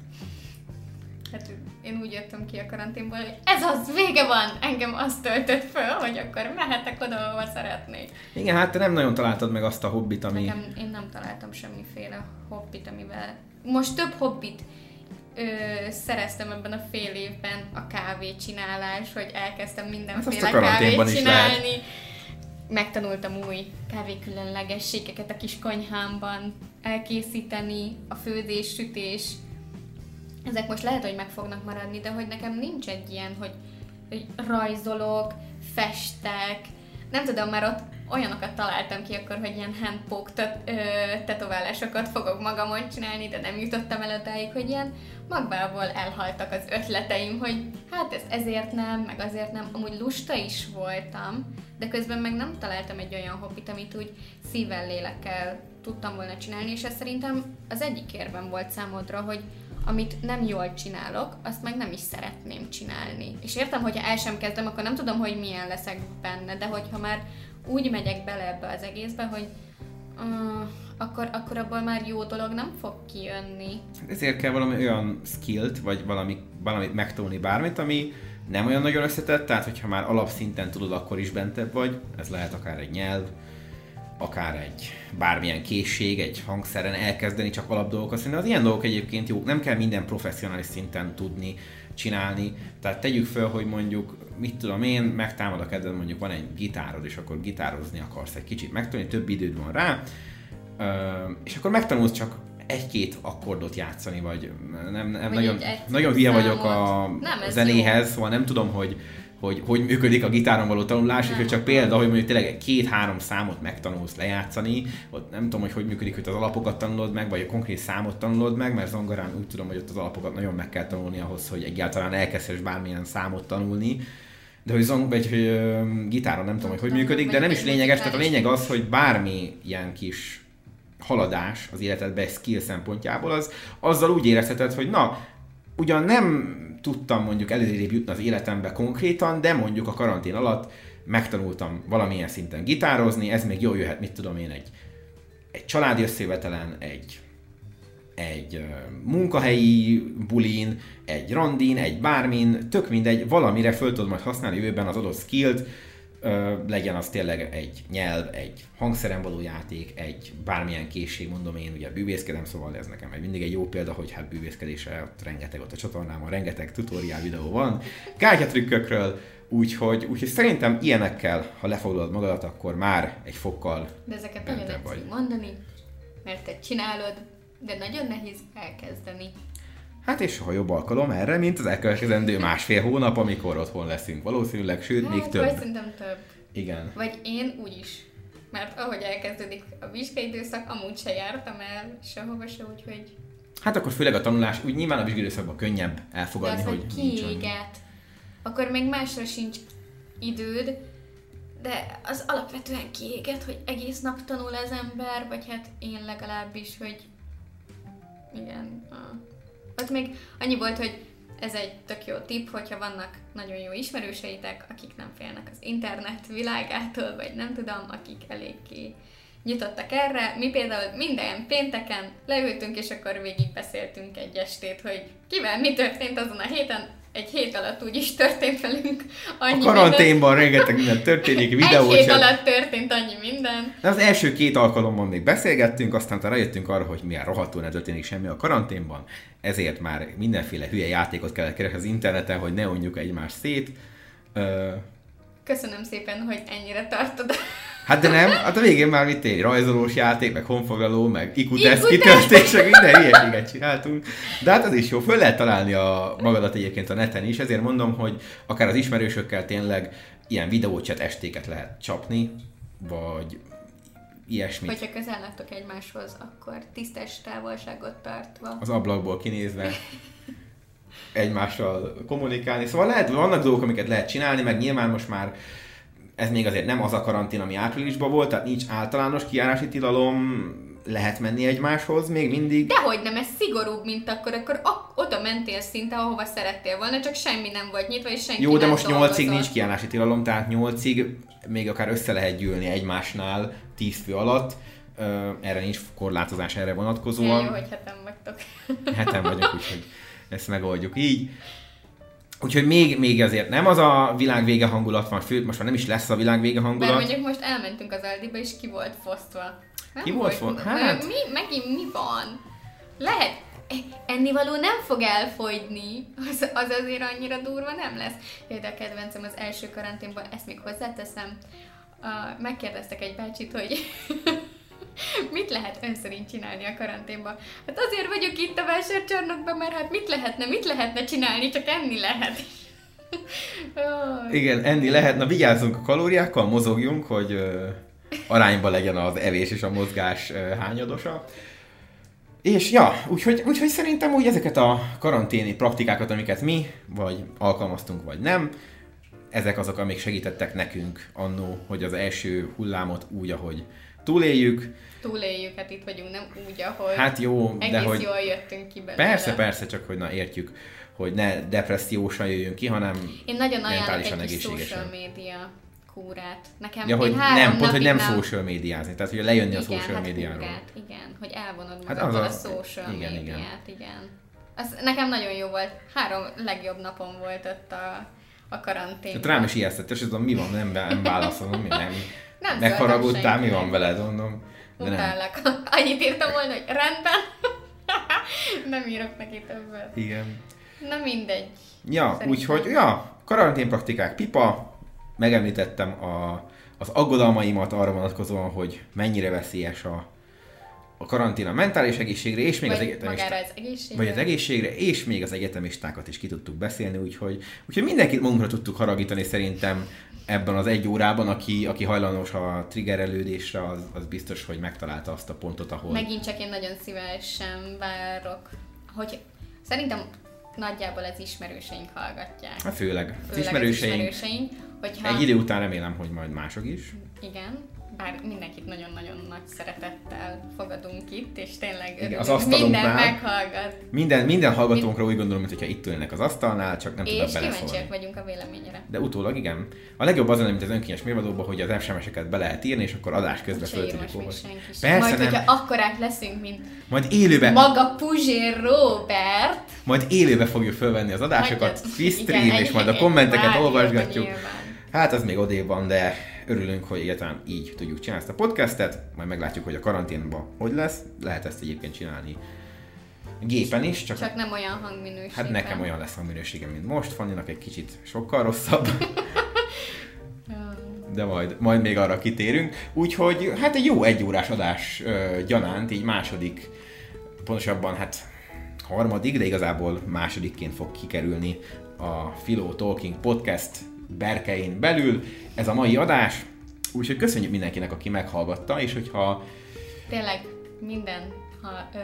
Hát én úgy jöttem ki a karanténból, hogy ez az, vége van! Engem azt töltött föl, hogy akkor mehetek oda, ahova szeretnék. Igen, hát te nem nagyon találtad meg azt a hobbit, ami... Nekem, én nem találtam semmiféle hobbit, amivel... Most több hobbit ö, szereztem ebben a fél évben a kávécsinálás, hogy elkezdtem mindenféle Hát a karanténban kávét is csinálni. Megtanultam új kávékülönlegességeket a kis konyhámban elkészíteni, a főzés, sütés. Ezek most lehet, hogy meg fognak maradni, de hogy nekem nincs egy ilyen, hogy, hogy rajzolok, festek, nem tudom, már ott olyanokat találtam ki akkor, hogy ilyen handpoke tet- ö, tetoválásokat fogok magamon csinálni, de nem jutottam el odáig, hogy ilyen magvából elhaltak az ötleteim, hogy hát ez ezért nem, meg azért nem. Amúgy lusta is voltam, de közben meg nem találtam egy olyan hobbit, amit úgy szívvel, lélekkel tudtam volna csinálni, és ez szerintem az egyik érvem volt számodra, hogy amit nem jól csinálok, azt meg nem is szeretném csinálni. És értem, hogyha el sem kezdem, akkor nem tudom, hogy milyen leszek benne, de hogyha már úgy megyek bele ebbe az egészbe, hogy uh, akkor, akkor abból már jó dolog nem fog kijönni. Ezért kell valami olyan skillt, vagy valami, valamit megtanulni bármit, ami nem olyan nagyon összetett, tehát hogyha már alapszinten tudod, akkor is bentebb vagy, ez lehet akár egy nyelv, akár egy bármilyen készség, egy hangszeren elkezdeni csak alap dolgokat. Szerintem az ilyen dolgok egyébként jók, nem kell minden professzionális szinten tudni csinálni. Tehát tegyük fel, hogy mondjuk, mit tudom én, megtámad a kedved, mondjuk van egy gitárod, és akkor gitározni akarsz egy kicsit megtanulni, több időd van rá, és akkor megtanulsz csak egy-két akkordot játszani, vagy nem, nem Vagy nagyon, nagyon hülye vagyok a. Nem, ez zenéhez, szóval nem tudom, hogy hogy hogy működik a gitáron való tanulás, és hogy csak példa, hogy mondjuk tényleg két-három számot megtanulsz lejátszani, ott nem tudom, hogy hogy működik, hogy az alapokat tanulod meg, vagy a konkrét számot tanulod meg, mert zongorán úgy tudom, hogy ott az alapokat nagyon meg kell tanulni ahhoz, hogy egyáltalán elkezdhess bármilyen számot tanulni. De hogy, zong, vagy, hogy ö, gitáron nem tudom, hogy hogy működik, de nem is lényeges, tehát a lényeg az, hogy bármi ilyen kis haladás az életedbe skill szempontjából, az azzal úgy érezheted, hogy na, ugyan nem tudtam mondjuk előrébb jutni az életembe konkrétan, de mondjuk a karantén alatt megtanultam valamilyen szinten gitározni, ez még jól jöhet, mit tudom én, egy, egy családi összejövetelen, egy, egy munkahelyi bulin, egy randin, egy bármin, tök mindegy, valamire föl tudod majd használni jövőben az adott skillt, ö, legyen az tényleg egy nyelv, egy hangszeren való játék, egy bármilyen készség, mondom én, ugye bűvészkedem, szóval ez nekem egy mindig egy jó példa, hogy hát bűvészkedésre ott rengeteg ott a csatornámon, rengeteg tutoriál videó van, kártyatrükkökről, úgyhogy, úgyhogy szerintem ilyenekkel, ha lefoglalod magadat, akkor már egy fokkal De ezeket nagyon egyszerű mondani, mert te csinálod, de nagyon nehéz elkezdeni. Hát és soha jobb alkalom erre, mint az elkövetkezendő másfél hónap, amikor otthon leszünk valószínűleg, sőt, még Hát, több. Vagy szerintem több. Igen. Vagy én úgy is. Mert ahogy elkezdődik a vizsgaidőszak, amúgy se jártam el sehova se, úgyhogy... Hát akkor főleg a tanulás, úgy nyilván a vizsgálószakban könnyebb De elfogadni, az, hogy hogy kiéget, akkor még másra sincs időd, de az alapvetően kiéget, hogy egész nap tanul az ember, vagy hát én legalábbis, hogy igen. A... Ott még annyi volt, hogy ez egy tök jó tipp, hogyha vannak nagyon jó ismerőseitek, akik nem félnek az internet világától, vagy nem tudom, akik eléggé nyitottak erre. Mi például minden pénteken leültünk, és akkor végig beszéltünk egy estét, hogy kivel mi történt azon a héten. Egy hét alatt úgy is történt velünk A annyi karanténban rengeteg minden történik, minden. Egy hét sem. alatt történt annyi minden. De az első két alkalommal még beszélgettünk, aztán rájöttünk arra, hogy milyen rohadtul nem történik semmi a karanténban, ezért már mindenféle hülye játékot kellett keresni az interneten, hogy ne onjuk egymást szét. Köszönöm szépen, hogy ennyire tartod. hát de nem, hát a végén már mit egy rajzolós játék, meg honfoglaló, meg ikutesz kitöltések, minden hülyeséget csináltunk. De hát az is jó, föl lehet találni a magadat egyébként a neten is, ezért mondom, hogy akár az ismerősökkel tényleg ilyen videócset estéket lehet csapni, vagy ilyesmit. Hogyha közel laktok egymáshoz, akkor tisztes távolságot tartva. az ablakból kinézve [LAUGHS] egymással kommunikálni. Szóval lehet, vannak dolgok, amiket lehet csinálni, meg nyilván most már ez még azért nem az a karantén, ami áprilisban volt, tehát nincs általános kijárási tilalom, lehet menni egymáshoz még mindig. Dehogy nem, ez szigorúbb, mint akkor, akkor a- oda mentél szinte, ahova szerettél volna, csak semmi nem volt nyitva, és senki Jó, de most. 8-ig nincs kijárási tilalom, tehát 8-ig még akár össze lehet gyűlni egymásnál 10 fő alatt. Erre nincs korlátozás erre vonatkozóan. jó, hogy hetem vagytok. Heten vagyok, úgyhogy ezt megoldjuk így. Úgyhogy még, még azért nem az a világ vége hangulat van, fő, most már nem is lesz a világ vége hangulat. Mert mondjuk most elmentünk az Aldiba, és ki volt fosztva. Nem Ki volt fosztva? Hát... Mi, megint mi van? Lehet, ennivaló nem fog elfogyni, az, az azért annyira durva nem lesz. Például a kedvencem az első karanténban, ezt még hozzáteszem, a, megkérdeztek egy bácsit, hogy [LAUGHS] mit lehet ön szerint csinálni a karanténban? Hát azért vagyok itt a vásárcsarnokban, mert hát mit lehetne, mit lehetne csinálni, csak enni lehet. [LAUGHS] Igen, enni lehet, na vigyázzunk a kalóriákkal, mozogjunk, hogy ö, arányba legyen az evés és a mozgás ö, hányadosa. És ja, úgyhogy, úgyhogy szerintem úgy ezeket a karanténi praktikákat, amiket mi, vagy alkalmaztunk, vagy nem, ezek azok, amik segítettek nekünk annó, hogy az első hullámot úgy, ahogy túléljük. Túléljük, hát itt vagyunk, nem úgy, ahogy Hát jó, egész de hogy... jól jöttünk ki belőle. Persze, persze, csak hogy na értjük, hogy ne depressziósan jöjjön ki, hanem Én nagyon ajánlok egy kis social media kúrát. Nekem Ja, én hogy három nem, pont, hogy napig nem social médiázni, tehát hogy lejönni a social hát médiáról. kúrát, igen, hogy elvonod Hát az a, a- social igen, igen. médiát, igen. igen. Az nekem nagyon jó volt. Három legjobb napom volt ott a, a karantén. Tehát rám is ijesztett, és tudom, mi van, nem, nem válaszolom, mi nem. Nem Megharagudtál, mi van veled, mondom. Utállak. [LAUGHS] Annyit írtam volna, hogy rendben. [LAUGHS] nem írok neki többet. Igen. Na mindegy. Ja, úgyhogy, ja, karanténpraktikák pipa, megemlítettem a, az aggodalmaimat arra vonatkozóan, hogy mennyire veszélyes a, a karantén a mentális egészségre, és még az Vagy egyetemisták. magára az egészségre. Vagy az egészségre, és még az egyetemistákat is ki tudtuk beszélni, úgyhogy, úgyhogy mindenkit magunkra tudtuk haragítani szerintem ebben az egy órában, aki, aki hajlandós a triggerelődésre, az, az biztos, hogy megtalálta azt a pontot, ahol... Megint csak én nagyon szívesen várok, hogy szerintem nagyjából az ismerőseink hallgatják. Hát főleg. Az Főleg ismerőseink. Az ismerőseink hogyha, Egy idő után remélem, hogy majd mások is. Igen, bár mindenkit nagyon-nagyon nagy szeretettel fogadunk itt, és tényleg Igen, örülünk, az asztalunknál. minden meghallgat. Minden, minden hallgatónkra úgy gondolom, mintha itt ülnek az asztalnál, csak nem És tudnak beleszólni. kíváncsiak vagyunk a véleményre. De utólag igen. A legjobb az mint az önkényes mérvadóban, hogy az SMS-eket be lehet írni, és akkor adás közben föl tudjuk olvasni. Persze Majd, nem. hogyha akkorák leszünk, mint Majd élőben, maga Puzsér Robert, majd élőbe fogjuk fölvenni az adásokat, Hagyjad. stream, Igen, és majd a kommenteket olvasgatjuk. Hát az még odébb van, de örülünk, hogy egyáltalán így tudjuk csinálni ezt a podcastet, majd meglátjuk, hogy a karanténban hogy lesz. Lehet ezt egyébként csinálni gépen is, csak, Csak nem olyan hangminőségben. hát nekem olyan lesz a minőségem, mint most, Fanninak egy kicsit sokkal rosszabb. [LAUGHS] De majd, majd még arra kitérünk. Úgyhogy hát egy jó egyórás adás ö, gyanánt, így második, pontosabban hát harmadik, de igazából másodikként fog kikerülni a Philo Talking Podcast berkein belül ez a mai adás. Úgyhogy köszönjük mindenkinek, aki meghallgatta, és hogyha Tényleg minden ha, ö,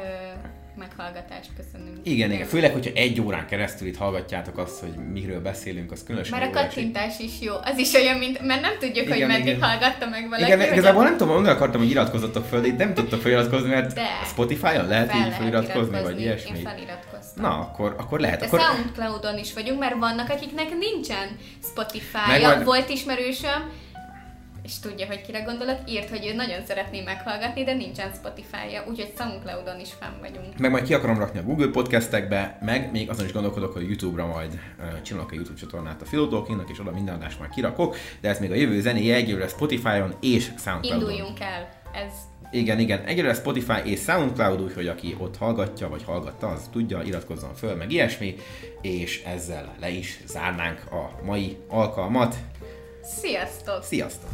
meghallgatást köszönünk. igen, igen, főleg, hogyha egy órán keresztül itt hallgatjátok azt, hogy miről beszélünk, az különösen Már a kattintás is jó. Az is olyan, mint, mert nem tudjuk, hogy Igen, meddig igen. hallgatta meg valaki. Igen, hogy igazából nem tudom, onnan akartam, hogy iratkozzatok föl, de itt nem tudtok feliratkozni, mert De. Spotify-on lehet fel így feliratkozni, vagy ilyesmi. Én feliratkoztam. Na, akkor, akkor lehet. De Akkor... Soundcloudon is vagyunk, mert vannak, akiknek nincsen Meg Spotify-ja. majd- Volt ismerősöm, és tudja, hogy kire gondolok, írt, hogy ő nagyon szeretné meghallgatni, de nincsen Spotify-ja, úgyhogy Soundcloudon is fenn vagyunk. Meg majd ki akarom rakni a Google podcastekbe, meg még azon is gondolkodok, hogy YouTube-ra majd uh, csinálok egy YouTube csatornát a Philodolkingnak, és oda minden adást majd kirakok, de ez még a jövő zenéje egyelőre Spotify-on és Soundcloudon. Induljunk el. Ez Igen, igen, egyelőre Spotify és Soundcloud, úgyhogy aki ott hallgatja, vagy hallgatta, az tudja, iratkozzon föl, meg ilyesmi, és ezzel le is zárnánk a mai alkalmat. Sziasztok! Sziasztok!